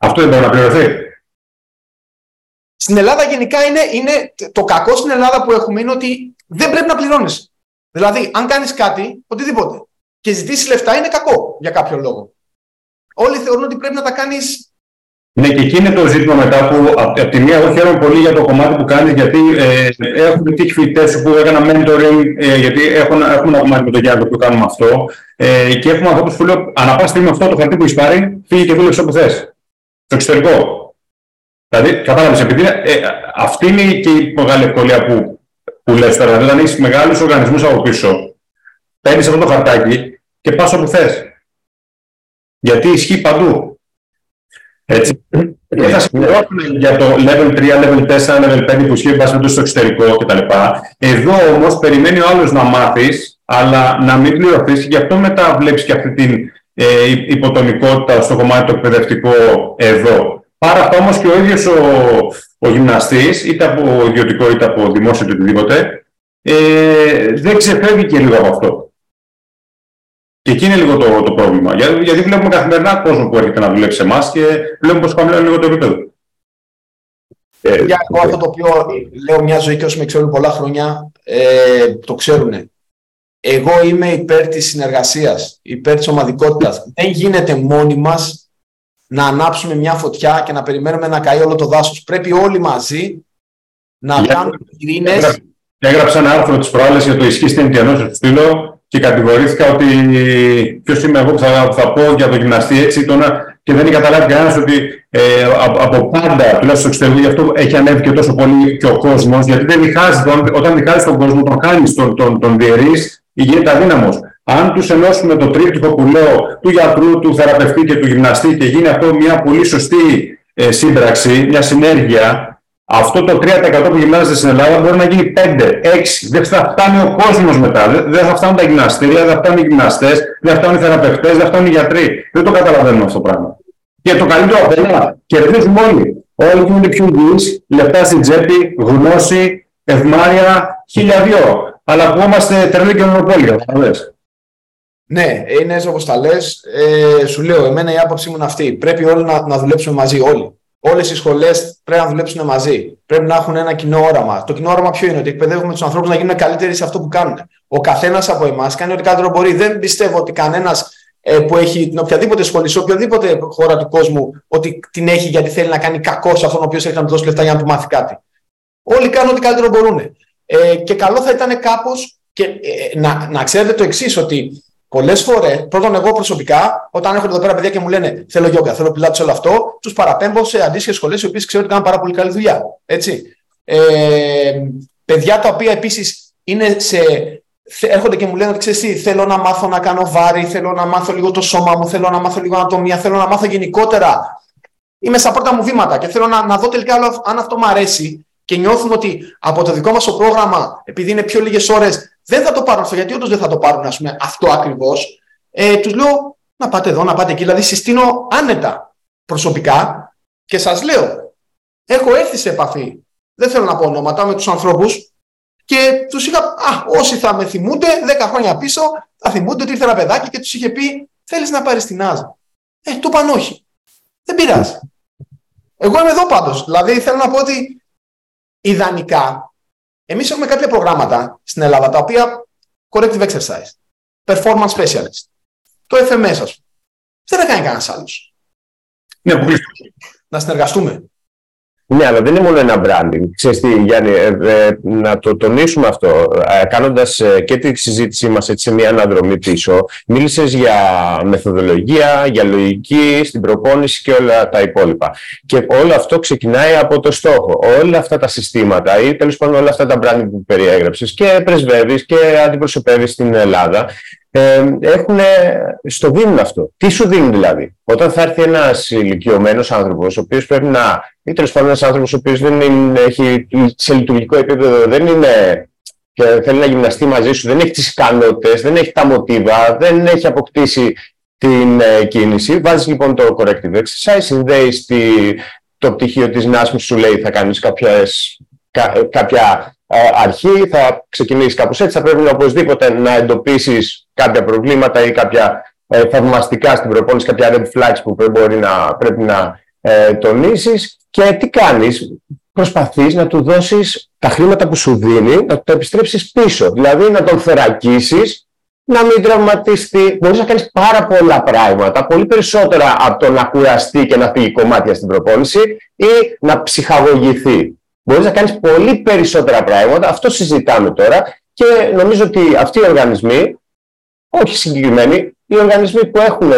S3: Αυτό δεν μπορεί να πληρωθεί.
S2: Στην Ελλάδα γενικά είναι, είναι το κακό στην Ελλάδα που έχουμε είναι ότι δεν πρέπει να πληρώνεις. Δηλαδή, αν κάνεις κάτι, οτιδήποτε, και ζητήσεις λεφτά, είναι κακό για κάποιο λόγο. Όλοι θεωρούν ότι πρέπει να τα κάνεις
S3: ναι, και εκεί είναι το ζήτημα μετά που από τη μία εγώ χαίρομαι πολύ για το κομμάτι που κάνεις, γιατί ε, έχουμε τύχει φοιτητές που έκανα mentoring, ε, γιατί έχουν, έχουμε ένα κομμάτι με το Γιάννη που κάνουμε αυτό. Ε, και έχουμε ανθρώπους που λέω: Ανά πάση στιγμή αυτό το χαρτί που έχεις πάρει, φύγει και δούλεψε όπου θες. Στο εξωτερικό. Δηλαδή, κατάλαβες, επειδή ε, αυτή είναι και η μεγάλη ευκολία που, που λες τώρα. Δηλαδή, όταν έχεις μεγάλους οργανισμούς από πίσω, παίρνεις αυτό το χαρτάκι και πας όπου θες. Γιατί ισχύει παντού. Έτσι. Και θα συμπληρώσουν για το level 3, level 4, level 5 που ισχύει βάσει στο εξωτερικό κτλ. Εδώ όμως περιμένει ο άλλος να μάθεις, αλλά να μην πληρωθείς και γι' αυτό μετά βλέπεις και αυτή την ε, υποτονικότητα στο κομμάτι το εκπαιδευτικό εδώ. Πάρα αυτό όμως και ο ίδιος ο, ο γυμναστής, είτε από ιδιωτικό είτε από δημόσιο είτε οτιδήποτε, ε, δεν ξεφεύγει και λίγο από αυτό. Και εκεί είναι λίγο το, το πρόβλημα. Γιατί, γιατί βλέπουμε καθημερινά κόσμο που έρχεται να δουλέψει σε εμάς και βλέπουμε πώ χαμηλώνει λίγο το επίπεδο.
S2: Ε, Για εγώ αυτό το οποίο λέω μια ζωή και όσοι με ξέρουν πολλά χρόνια ε, το ξέρουν. Εγώ είμαι υπέρ της συνεργασίας, υπέρ της ομαδικότητας. Δεν γίνεται μόνοι μας να ανάψουμε μια φωτιά και να περιμένουμε να καεί όλο το δάσος. Πρέπει όλοι μαζί να κάνουμε ειρήνες.
S3: Έγραψα ένα άρθρο της προάλλες για το ισχύ στην Ιντιανό στο στήλο και κατηγορήθηκα ότι ποιος είμαι εγώ που θα, θα πω για το γυμναστή έτσι τώρα και δεν έχει καταλάβει κανένας ότι ε, από, πάντα, τουλάχιστον στο εξωτερικό, γι' αυτό έχει ανέβει και τόσο πολύ και ο κόσμος, γιατί δεν διχάζει, όταν διχάζει τον κόσμο, τον χάνεις, τον, τον, τον διαιρείς, γίνεται αδύναμος. Αν τους ενώσουμε το τρίπτυχο που λέω του γιατρού, του θεραπευτή και του γυμναστή και γίνει αυτό μια πολύ σωστή ε, σύμπραξη, μια συνέργεια, αυτό το 3% που γυμνάζεται στην Ελλάδα μπορεί να γίνει 5, 6. Δεν θα φτάνει ο κόσμος μετά. Δεν θα φτάνουν τα γυμναστήρια, δεν θα φτάνουν οι γυμναστές, δεν θα φτάνουν οι θεραπευτές, δεν θα φτάνουν οι γιατροί. Δεν το καταλαβαίνουμε αυτό το πράγμα. Και το καλύτερο απ' όλα, κερδίζουμε όλοι. Όλοι είναι πιο υγιείς, λεπτά στην τσέπη, γνώση, ευμάρεια, χίλια δυο. Αλλά ακούμαστε τρελή και μονοπόλια.
S2: Ναι, είναι όπως τα λες. Ε, σου λέω, εμένα η άποψή μου είναι αυτή. Πρέπει όλοι να, να δουλέψουμε μαζί, όλοι. Όλες οι σχολές πρέπει να δουλέψουν μαζί. Πρέπει να έχουν ένα κοινό όραμα. Το κοινό όραμα ποιο είναι, ότι εκπαιδεύουμε τους ανθρώπους να γίνουν καλύτεροι σε αυτό που κάνουν. Ο καθένας από εμάς κάνει ό,τι καλύτερο μπορεί. Δεν πιστεύω ότι κανένας ε, που έχει την οποιαδήποτε σχολή, σε οποιαδήποτε χώρα του κόσμου, ότι την έχει γιατί θέλει να κάνει κακό σε αυτόν ο οποίος έχει να του δώσει λεφτά για να του μάθει κάτι. Όλοι κάνουν ό,τι καλύτερο μπορούν. Ε, και καλό θα ήταν κάπως και ε, να, να ξέρετε το εξής, ότι Πολλές φορές, πρώτον, εγώ προσωπικά, όταν έρχονται εδώ πέρα παιδιά και μου λένε Θέλω γιόγκα, θέλω πιλάτε όλο αυτό, τους παραπέμπω σε αντίστοιχες σχολές οι οποίες ξέρω ότι κάνουν πάρα πολύ καλή δουλειά. Έτσι. Ε, παιδιά τα οποία επίσης είναι σε. Έρχονται και μου λένε ότι ξέρεις τι, θέλω να μάθω να κάνω βάρη, θέλω να μάθω λίγο το σώμα μου, θέλω να μάθω λίγο ανατομία, θέλω να μάθω γενικότερα. Είμαι στα πρώτα μου βήματα και θέλω να, να δω τελικά αν αυτό μου αρέσει και νιώθουν ότι από το δικό μας το πρόγραμμα, επειδή είναι πιο λίγες ώρες, δεν θα το πάρουν αυτό, γιατί όντως δεν θα το πάρουν ας πούμε, αυτό ακριβώς. Ε, τους λέω να πάτε εδώ, να πάτε εκεί. Δηλαδή, συστήνω άνετα προσωπικά και σας λέω, έχω έρθει σε επαφή. Δεν θέλω να πω ονόματα με τους ανθρώπους και τους είχα, Α, όσοι θα με θυμούνται 10 χρόνια πίσω, θα θυμούνται ότι ήρθε ένα παιδάκι και τους είχε πει, Θέλεις να πάρεις την άζα. Ε, το είπαν όχι. Δεν πειράζει. Εγώ είμαι εδώ πάντως. Δηλαδή, θέλω να πω ότι ιδανικά Εμείς έχουμε κάποια προγράμματα στην Ελλάδα τα οποία corrective exercise, performance specialist, το FMS, ας πούμε. Δεν θα κάνει κανένας άλλος.
S3: Ναι,
S2: Να συνεργαστούμε.
S1: Ναι, αλλά δεν είναι μόνο ένα branding. Ξέρεις τι, Γιάννη, ε, ε, να το τονίσουμε αυτό. Ε, κάνοντας ε, και τη συζήτησή μας έτσι, σε μια αναδρομή πίσω, μίλησες για μεθοδολογία, για λογική, στην προπόνηση και όλα τα υπόλοιπα. Και όλο αυτό ξεκινάει από το στόχο. Όλα αυτά τα συστήματα ή τέλος πάντων όλα αυτά τα branding που περιέγραψες και πρεσβεύεις και αντιπροσωπεύεις στην Ελλάδα, ε, έχουν, στο δίνουν αυτό. Τι σου δίνουν δηλαδή; Όταν θα έρθει ένας ηλικιωμένος άνθρωπος, ο οποίος πρέπει να. Ή τέλος πάντων ένας άνθρωπος ο οποίος δεν είναι, έχει σε λειτουργικό επίπεδο, δεν είναι και θέλει να γυμναστεί μαζί σου, δεν έχει τις ικανότητες, δεν έχει τα μοτίβα, δεν έχει αποκτήσει την ε, κίνηση. Βάζεις λοιπόν το corrective exercise, συνδέεις το πτυχίο της ΝΑΣΜ σου λέει θα κάνεις κάποια ε, αρχή, θα ξεκινήσεις κάπως έτσι, θα πρέπει οπωσδήποτε να εντοπίσεις κάποια προβλήματα ή κάποια ε, θαυμαστικά στην προπόνηση, κάποια red flags που μπορεί να, πρέπει να ε, τονίσεις και τι κάνεις, προσπαθείς να του δώσεις τα χρήματα που σου δίνει, να το επιστρέψεις πίσω, δηλαδή να τον θερακίσεις να μην τραυματιστεί. Μπορείς να κάνεις πάρα πολλά πράγματα, πολύ περισσότερα από το να κουραστεί και να φύγει κομμάτια στην προπόνηση ή να ψυχαγωγηθεί. Μπορείς να κάνεις πολύ περισσότερα πράγματα. Αυτό συζητάμε τώρα και νομίζω ότι αυτοί οι οργανισμοί, όχι συγκεκριμένοι, οι οργανισμοί που έχουν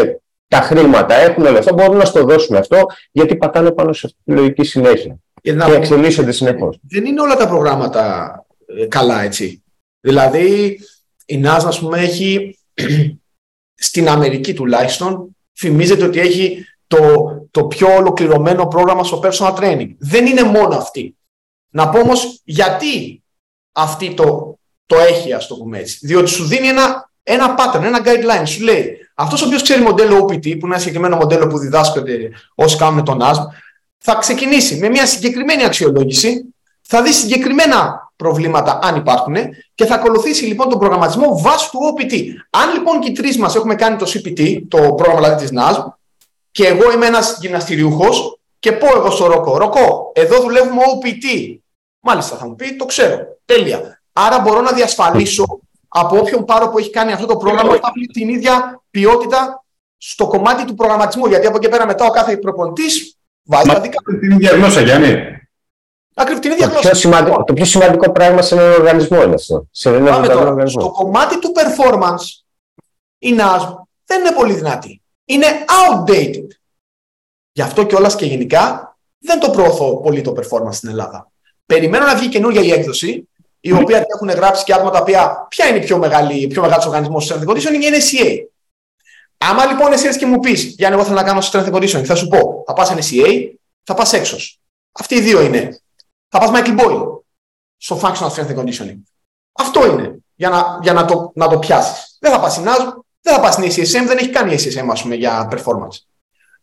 S1: τα χρήματα, έχουν όλα αυτά, μπορούν να στο δώσουν αυτό, γιατί πατάνε πάνω σε αυτή τη λογική συνέχεια. Και, και εξελίσσονται συνεχώς.
S2: Δεν είναι όλα τα προγράμματα ε, καλά, έτσι. Δηλαδή, η NASA, ας πούμε, έχει στην Αμερική τουλάχιστον, φημίζεται ότι έχει το, το πιο ολοκληρωμένο πρόγραμμα στο personal training. Δεν είναι μόνο αυτή. Να πω όμως γιατί αυτή το, το έχει, ας το πούμε έτσι. Διότι σου δίνει ένα, ένα pattern, ένα guideline. Σου λέει αυτός ο οποίος ξέρει μοντέλο OPT, που είναι ένα συγκεκριμένο μοντέλο που διδάσκονται όσοι κάνουν τον ASM, θα ξεκινήσει με μια συγκεκριμένη αξιολόγηση, θα δει συγκεκριμένα προβλήματα αν υπάρχουν και θα ακολουθήσει λοιπόν τον προγραμματισμό βάσει του OPT. Αν λοιπόν και οι τρεις μας έχουμε κάνει το CPT, το πρόγραμμα δηλαδή της NASM, και εγώ είμαι ένας γυμναστηριούχος και πω εγώ στο Ροκό, Ροκό, εδώ δουλεύουμε OPT. Μάλιστα θα μου πει, το ξέρω. Τέλεια. Άρα μπορώ να διασφαλίσω από όποιον πάρο που έχει κάνει αυτό το πρόγραμμα θα έχει την ίδια ποιότητα στο κομμάτι του προγραμματισμού. Γιατί από εκεί πέρα μετά ο κάθε προπονητής βάζει τα δικά
S3: του. Την ίδια γλώσσα, Γιάννη.
S2: Ακριβώς την ίδια
S1: το Πιο σημαντικό, το πιο σημαντικό πράγμα σε έναν οργανισμό είναι αυτό. Σε έναν
S2: οργανισμό. Στο κομμάτι του performance, η NASM δεν είναι πολύ δυνατή. Είναι outdated. Γι' αυτό κιόλας και γενικά δεν το προωθώ πολύ το performance στην Ελλάδα. Περιμένω να βγει καινούργια η έκδοση, η οποία έχουν γράψει και άτομα τα οποία. Ποια είναι η πιο μεγάλη, πιο μεγάλος οργανισμός strength conditioning, είναι η NSCA. Άμα λοιπόν εσύ και μου πεις, Γιάννη, εγώ θέλω να κάνω strength conditioning, θα σου πω, θα πας NSCA, θα πας έξω. Αυτοί οι δύο είναι. Θα πας Michael Boyle στο functional strength conditioning. Αυτό είναι για να, για να το, να το πιάσεις. Δεν θα πας στην ASM, δεν θα πας στην ACSM, δεν έχει κάνει ACSM ας πούμε, για performance.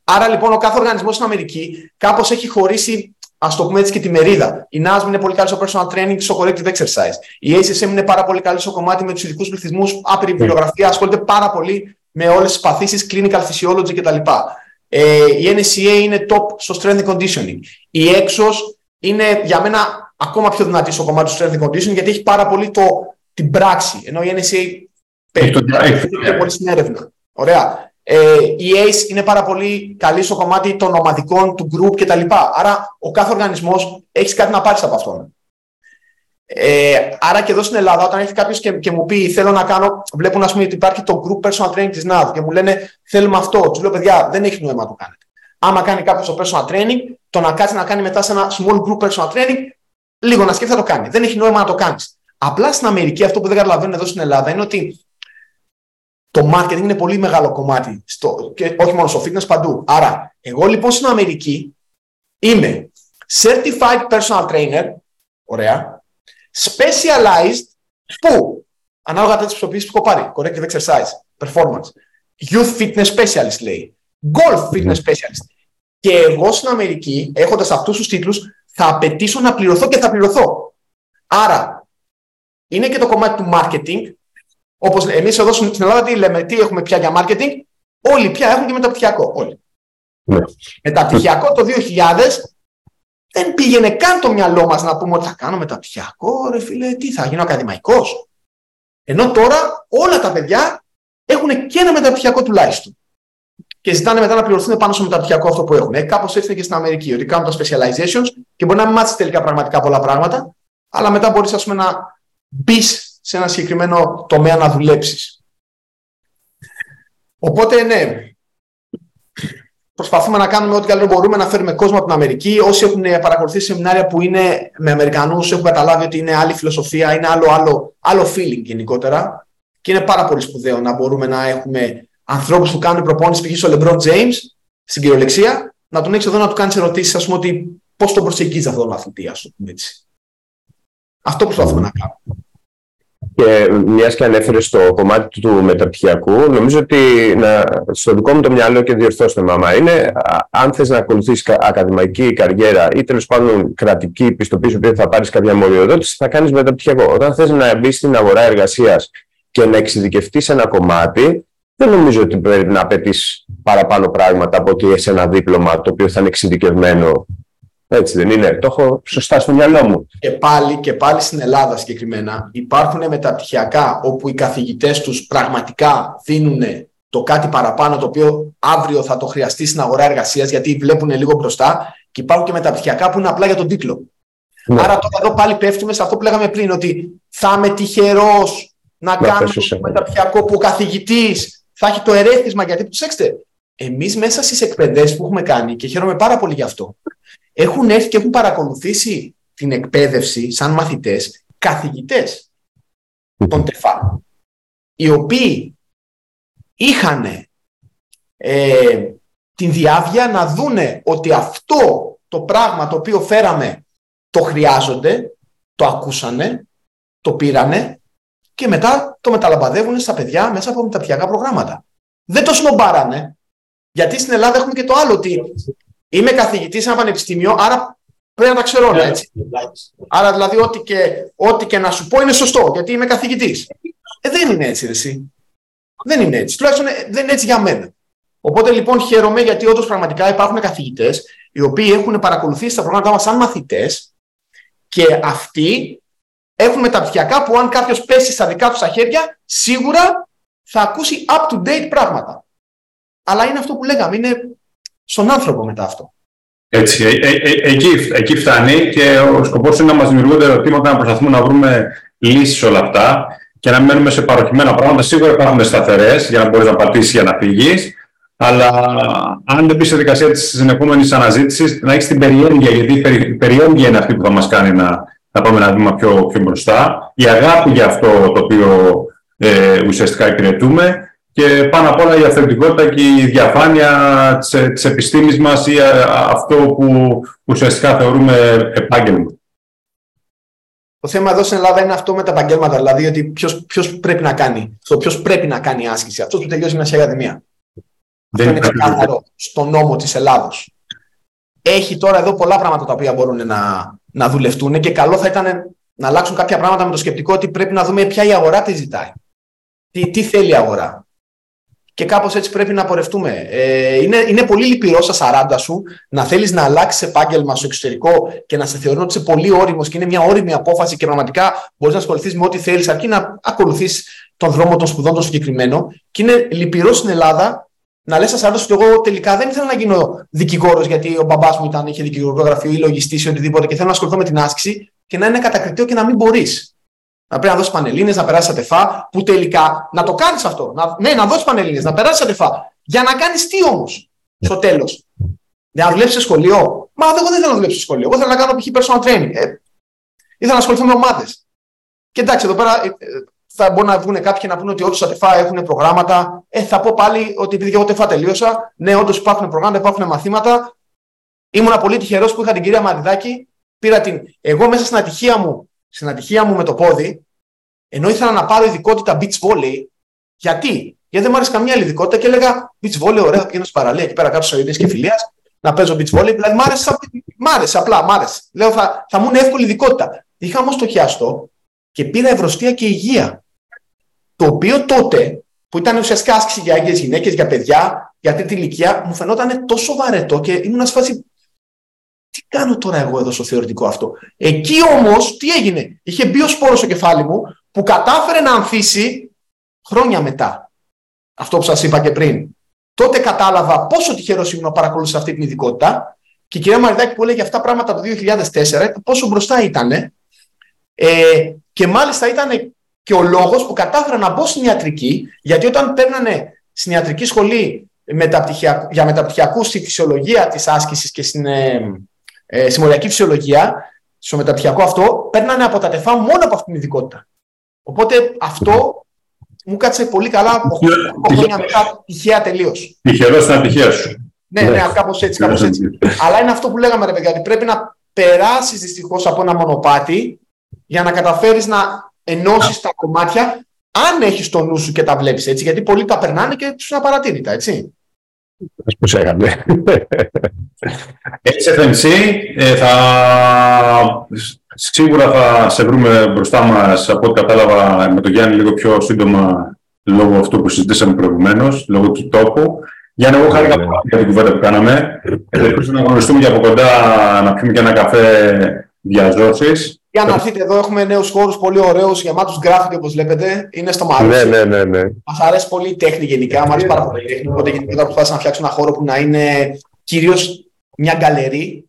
S2: Άρα λοιπόν ο κάθε οργανισμός στην Αμερική κάπως έχει χωρίσει ας το πούμε έτσι και τη μερίδα. Η NASM είναι πολύ καλή στο personal training, στο corrective exercise. Η ACSM είναι πάρα πολύ καλή στο κομμάτι με τους ειδικούς πληθυσμούς, άπειρη βιβλιογραφία, ασχολείται πάρα πολύ με όλες τις παθήσεις, clinical physiology κτλ. Ε, η NSCA είναι top στο strength and conditioning. Η EXOS είναι για μένα ακόμα πιο δυνατή στο κομμάτι του strength and conditioning γιατί έχει πάρα πολύ το, την πράξη. Ενώ η NSCA παίρνει πιο πολύ στην έρευνα. Ωραία. Ε, η ACE είναι πάρα πολύ καλή στο κομμάτι των ομαδικών, του group κτλ. Άρα ο κάθε οργανισμός έχεις κάτι να πάρεις από αυτόν. Ε, άρα και εδώ στην Ελλάδα, όταν έχει κάποιος και, και, μου πει θέλω να κάνω, βλέπουν ας πούμε, ότι υπάρχει το group personal training της NAV και μου λένε θέλουμε αυτό. Του λέω παιδιά, δεν έχει νόημα να το κάνετε. Άμα κάνει κάποιος το personal training, το να κάτσει να κάνει μετά σε ένα small group personal training, λίγο να σκέφτεται να το κάνει. Δεν έχει νόημα να το κάνεις. Απλά στην Αμερική αυτό που δεν καταλαβαίνουν εδώ στην Ελλάδα είναι ότι το marketing είναι πολύ μεγάλο κομμάτι στο, και όχι μόνο στο fitness παντού. Άρα, εγώ λοιπόν στην Αμερική είμαι certified personal trainer, ωραία, specialized που, ανάλογα με τις που έχω πάρει, corrective exercise, performance, youth fitness specialist λέει, golf fitness specialist. Και εγώ στην Αμερική, έχοντας αυτούς τους τίτλους, θα απαιτήσω να πληρωθώ και θα πληρωθώ. Άρα, είναι και το κομμάτι του marketing, Όπως εμείς εδώ στην Ελλάδα τι λέμε, τι έχουμε πια για marketing, όλοι πια έχουν και μεταπτυχιακό. Όλοι. Ναι. Μεταπτυχιακό το 2000 δεν πήγαινε καν το μυαλό μας να πούμε ότι θα κάνω μεταπτυχιακό, ρε φίλε, τι θα γίνω ακαδημαϊκός. Ενώ τώρα όλα τα παιδιά έχουν και ένα μεταπτυχιακό τουλάχιστον. και ζητάνε μετά να πληρωθούν πάνω στο μεταπτυχιακό αυτό που έχουν. Ε, Κάπως έτσι είναι και στην Αμερική, ότι κάνουν τα specializations και μπορεί να μην μάθεις τελικά πραγματικά πολλά πράγματα, αλλά μετά μπορείς να μπεις σε ένα συγκεκριμένο τομέα να δουλέψεις. Οπότε, ναι, προσπαθούμε να κάνουμε ό,τι καλύτερο μπορούμε να φέρουμε κόσμο από την Αμερική. Όσοι έχουν παρακολουθήσει σεμινάρια που είναι με Αμερικανούς, έχουν καταλάβει ότι είναι άλλη φιλοσοφία, είναι άλλο, άλλο, άλλο feeling γενικότερα. Και είναι πάρα πολύ σπουδαίο να μπορούμε να έχουμε ανθρώπους που κάνουν προπόνηση π.χ. στο LeBron James, στην κυριολεξία, να τον έχεις εδώ να του κάνεις ερωτήσεις, ας πούμε, ότι πώς τον προσεγγίζεις αυτόν τον αθλητή, ας πούμε έτσι. Αυτό προσπαθούμε να κάνουμε.
S1: Και μιας και ανέφερες στο κομμάτι του μεταπτυχιακού, νομίζω ότι να, στο δικό μου το μυαλό και διορθώστε μαμά είναι αν θες να ακολουθήσει ακαδημαϊκή καριέρα ή τέλος πάντων κρατική πιστοποίηση που θα πάρεις κάποια μοριοδότηση, θα κάνεις μεταπτυχιακό. Όταν θες να μπεις στην αγορά εργασίας και να εξειδικευτείς ένα κομμάτι, δεν νομίζω ότι πρέπει να απαιτείς παραπάνω πράγματα από ότι σε ένα δίπλωμα το οποίο θα είναι εξειδικευμένο έτσι δεν είναι. Το έχω σωστά στο μυαλό μου.
S2: Και πάλι, και πάλι στην Ελλάδα συγκεκριμένα υπάρχουν μεταπτυχιακά όπου οι καθηγητές τους πραγματικά δίνουν το κάτι παραπάνω το οποίο αύριο θα το χρειαστεί στην αγορά εργασίας γιατί βλέπουν λίγο μπροστά και υπάρχουν και μεταπτυχιακά που είναι απλά για τον τίτλο. Ναι. Άρα τώρα εδώ πάλι πέφτουμε σε αυτό που λέγαμε πριν ότι θα είμαι τυχερός να, να κάνω το μεταπτυχιακό που ο καθηγητής θα έχει το ερέθισμα γιατί προσέξτε εμείς μέσα στις εκπαιδεύσεις που έχουμε κάνει και χαίρομαι πάρα πολύ γι' αυτό έχουν έρθει και έχουν παρακολουθήσει την εκπαίδευση σαν μαθητές καθηγητές των ΤΕΦΑ, οι οποίοι είχαν ε, την διάβια να δούνε ότι αυτό το πράγμα το οποίο φέραμε το χρειάζονται, το ακούσανε, το πήρανε και μετά το μεταλαμπαδεύουν στα παιδιά μέσα από μεταπτυχιακά προγράμματα. Δεν το σνομπάρανε, γιατί στην Ελλάδα έχουμε και το άλλο ότι Είμαι καθηγητής σε ένα πανεπιστήμιο, άρα πρέπει να τα ξέρω όλα, έτσι. Άρα δηλαδή ό,τι και, ό,τι και να σου πω είναι σωστό, γιατί είμαι καθηγητής. Ε, δεν είναι έτσι, εσύ. Δεν είναι έτσι. Τουλάχιστον ε, δεν είναι έτσι για μένα. Οπότε λοιπόν χαίρομαι γιατί όντως πραγματικά υπάρχουν καθηγητές οι οποίοι έχουν παρακολουθήσει τα προγράμματά μας σαν μαθητές και αυτοί έχουν μεταπτυχιακά που αν κάποιος πέσει στα δικά του τα χέρια, σίγουρα θα ακούσει up to date πράγματα. Αλλά είναι αυτό που λέγαμε, είναι στον άνθρωπο μετά αυτό.
S3: Έτσι, ε, ε, ε, εκεί, εκεί φτάνει και ο σκοπός είναι να μας δημιουργούνται ερωτήματα, να προσπαθούμε να βρούμε λύσεις σε όλα αυτά και να μην μένουμε σε παροχημένα πράγματα. Σίγουρα υπάρχουν σταθερές για να μπορείς να πατήσεις για να φύγεις. Αλλά αν δεν μπεις στη δικασία της συνεχόμενης αναζήτησης, να έχεις την περιέργεια, γιατί η περιέργεια είναι αυτή που θα μας κάνει να, να πάμε ένα βήμα πιο, πιο μπροστά. Η αγάπη για αυτό το οποίο ε, ουσιαστικά υπηρετούμε και πάνω απ' όλα η αυθεντικότητα και η διαφάνεια της, της επιστήμης μας ή αυτό που ουσιαστικά θεωρούμε επάγγελμα.
S2: Το θέμα εδώ στην Ελλάδα είναι αυτό με τα επαγγέλματα, δηλαδή ότι ποιος, ποιος πρέπει να κάνει, στο ποιος πρέπει να κάνει άσκηση, αυτός που τελειώσει μια ακαδημία. Δεν αυτό είναι ξεκάθαρο στον νόμο της Ελλάδος. Έχει τώρα εδώ πολλά πράγματα τα οποία μπορούν να, να δουλευτούν και καλό θα ήταν να αλλάξουν κάποια πράγματα με το σκεπτικό ότι πρέπει να δούμε ποια η αγορά τη ζητάει. Τι, τι θέλει η αγορά και κάπως έτσι πρέπει να πορευτούμε. Ε, είναι, είναι πολύ λυπηρό στα 40 σου να θέλεις να αλλάξεις επάγγελμα στο εξωτερικό και να σε θεωρούν ότι είσαι πολύ όριμος και είναι μια όριμη απόφαση και πραγματικά μπορείς να ασχοληθείς με ό,τι θέλεις αρκεί να ακολουθείς τον δρόμο των σπουδών το συγκεκριμένο και είναι λυπηρό στην Ελλάδα να λες στα 40 σου ότι εγώ τελικά δεν ήθελα να γίνω δικηγόρος γιατί ο μπαμπάς μου ήταν, είχε δικηγορικό γραφείο ή λογιστής ή οτιδήποτε και θέλω να ασχοληθώ με την άσκηση και να είναι κατακριτέο και να μην μπορείς να πρέπει να δώσεις πανελίνε, να περάσεις ατεφά, που τελικά να το κάνεις αυτό. Να, ναι, να δώσεις πανελίνε, να περάσεις ατεφά. Για να κάνεις τι όμως στο τέλος. Για να δουλέψεις σε σχολείο. Μα εγώ δεν θέλω να δουλέψω σε σχολείο. Εγώ θέλω να κάνω π.χ. personal training. Ε, ήθελα να ασχοληθώ με ομάδες. Και εντάξει, εδώ πέρα ε, θα μπορούν να βγουν κάποιοι να πούνε ότι όντως ατεφά έχουν προγράμματα. Ε, θα πω πάλι ότι επειδή εγώ τεφά τελείωσα, ναι, όντως υπάρχουν προγράμματα, υπάρχουν μαθήματα. Ήμουν πολύ τυχερός που είχα την κυρία Μαριδάκη. Πήρα την. Εγώ μέσα στην ατυχία μου στην ατυχία μου με το πόδι, ενώ ήθελα να πάρω ειδικότητα beach volley, γιατί, γιατί δεν μου άρεσε καμία άλλη ειδικότητα και έλεγα beach volley, ωραία, θα πηγαίνω στην παραλία εκεί πέρα κάτω στι και φιλίας, να παίζω beach volley. Δηλαδή, μ' άρεσε, μ άρεσε απλά, μ' άρεσε. Λέω, θα, θα μου είναι εύκολη ειδικότητα. Είχα όμως το χιάστο και πήρα ευρωστία και υγεία. Το οποίο τότε, που ήταν ουσιαστικά άσκηση για άγγιε γυναίκες, για παιδιά, για τρίτη ηλικία, μου φαινόταν τόσο βαρετό και ήμουν σε φάση τι κάνω τώρα εγώ εδώ στο θεωρητικό αυτό; Εκεί όμως τι έγινε; Είχε μπει ο σπόρος στο κεφάλι μου που κατάφερε να ανθίσει χρόνια μετά. Αυτό που σας είπα και πριν. τότε κατάλαβα πόσο τυχερός ήμουν να παρακολούθησα αυτή την ειδικότητα. Και η κυρία Μαριδάκη που έλεγε αυτά πράγματα το 2004, πόσο μπροστά ήταν. Ε, και μάλιστα ήταν και ο λόγος που κατάφερα να μπω στην ιατρική, γιατί όταν παίρνανε στην ιατρική σχολή για μεταπτυχιακούς στη φυσιολογία της άσκησης και στην ε, ε, συμμοριακή φυσιολογία, στο μεταπτυχιακό αυτό, παίρνανε από τα τεφά μόνο από αυτήν την ειδικότητα. Οπότε αυτό μου κάτσε πολύ καλά 8 χρόνια μετά, τυχαία τελείως.
S3: Τυχερός ήταν τυχαία σου.
S2: Ναι, ναι, κάπως έτσι, κάπως έτσι. Αλλά είναι αυτό που λέγαμε, ρε παιδιά, ότι πρέπει να περάσεις δυστυχώς από ένα μονοπάτι για να καταφέρεις να ενώσεις τα κομμάτια, αν έχεις το νου σου και τα βλέπεις έτσι. Γιατί πολλοί τα περνάνε και τους είναι απαρατήρητα, έτσι.
S1: Πώς έκανε.
S3: FMC, ε, θα... σίγουρα θα σε βρούμε μπροστά μας, από ό,τι κατάλαβα με τον Γιάννη λίγο πιο σύντομα λόγω αυτού που συζητήσαμε προηγουμένως, λόγω του τόπου. Γιάννη, εγώ χάρηκα πολύ για την κουβέντα που κάναμε. Ελπίζω να γνωριστούμε και από κοντά, να πιούμε και ένα καφέ διαζώσεις.
S2: Για να έρθετε εδώ, έχουμε νέους χώρους πολύ ωραίους, γεμάτους γκράφιτι όπως βλέπετε. Είναι στο Μαρούσι.
S1: Ναι, ναι, ναι. ναι.
S2: Μας αρέσει πολύ η τέχνη γενικά. Μας αρέσει πάρα πολύ η τέχνη. Οπότε γενικά προσπάθησα να φτιάξω ένα χώρο που να είναι κυρίως μια γκαλερί.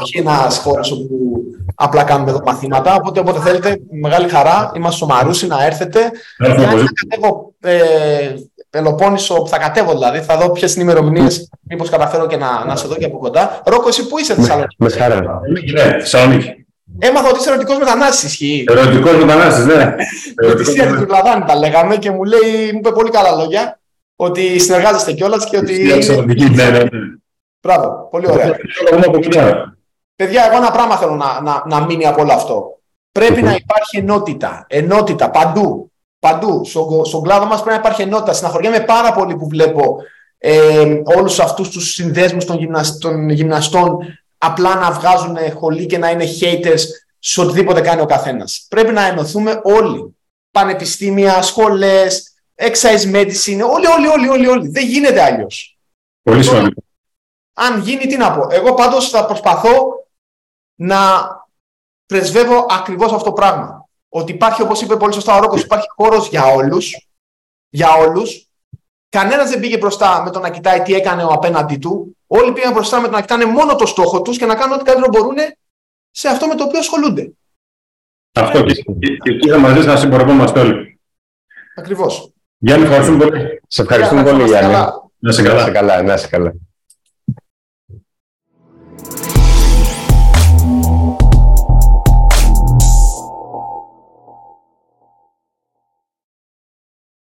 S2: Όχι ένας χώρο όπου απλά κάνουμε εδώ μαθήματα. Οπότε όποτε θέλετε, μεγάλη χαρά. Είμαστε στο Μαρούσι να έρθετε. Για να κατέβω ε, Πελοπόννησο, θα κατέβω δηλαδή, θα δω ποιες είναι οι ημερομηνίες, μήπως καταφέρω και να, να σε δω και από κοντά. Ρόκο, εσύ πού είσαι, Θεσσαλονίκη.
S1: Με χαρά.
S3: Ναι, Θεσσαλονίκη.
S2: Έμαθα ότι είσαι ερωτικός μετανάστης, ισχύει.
S3: Ερωτικός μετανάστης, ναι.
S2: Με τη Σία την Πλαδάνη τα λέγαμε και μου λέει, μου είπε πολύ καλά λόγια ότι συνεργάζεστε κιόλας και ότι.
S3: Ναι, ναι, ναι.
S2: Μπράβο, πολύ ωραία. Παιδιά, εγώ ένα πράγμα θέλω να, να, να μείνει από όλο αυτό. Πρέπει να υπάρχει ενότητα. Ενότητα παντού. Παντού. Στον, στον κλάδο μας πρέπει να υπάρχει ενότητα. Συναχωριέμαι πάρα πολύ που βλέπω ε, όλους αυτούς τους συνδέσμους των, των γυμναστών απλά να βγάζουν χολή και να είναι haters σε οτιδήποτε κάνει ο καθένας. Πρέπει να ενωθούμε όλοι. Πανεπιστήμια, σχολές, exercise medicine, όλοι, όλοι, όλοι, όλοι, όλοι. Δεν γίνεται αλλιώς.
S3: Πολύ σημαντικό.
S2: Αν γίνει, τι να πω. Εγώ πάντως θα προσπαθώ να πρεσβεύω ακριβώς αυτό το πράγμα. Ότι υπάρχει, όπως είπε πολύ σωστά ο Ρόκος, υπάρχει χώρος για όλους. Για όλους. Κανένας δεν πήγε μπροστά με το να κοιτάει τι έκανε ο απέναντί του. Όλοι πήγαν μπροστά με το να κοιτάνε μόνο το στόχο τους και να κάνουν ό,τι καλύτερο μπορούν σε αυτό με το οποίο ασχολούνται.
S3: Αυτό και, εκεί θα μαζί να συμπορευόμαστε όλοι.
S2: Ακριβώς.
S3: Γιάννη, ευχαριστούμε πολύ.
S1: Σε ευχαριστούμε πολύ, Γιάννη.
S3: Να σε καλά.
S1: Να σε καλά. Να σε καλά.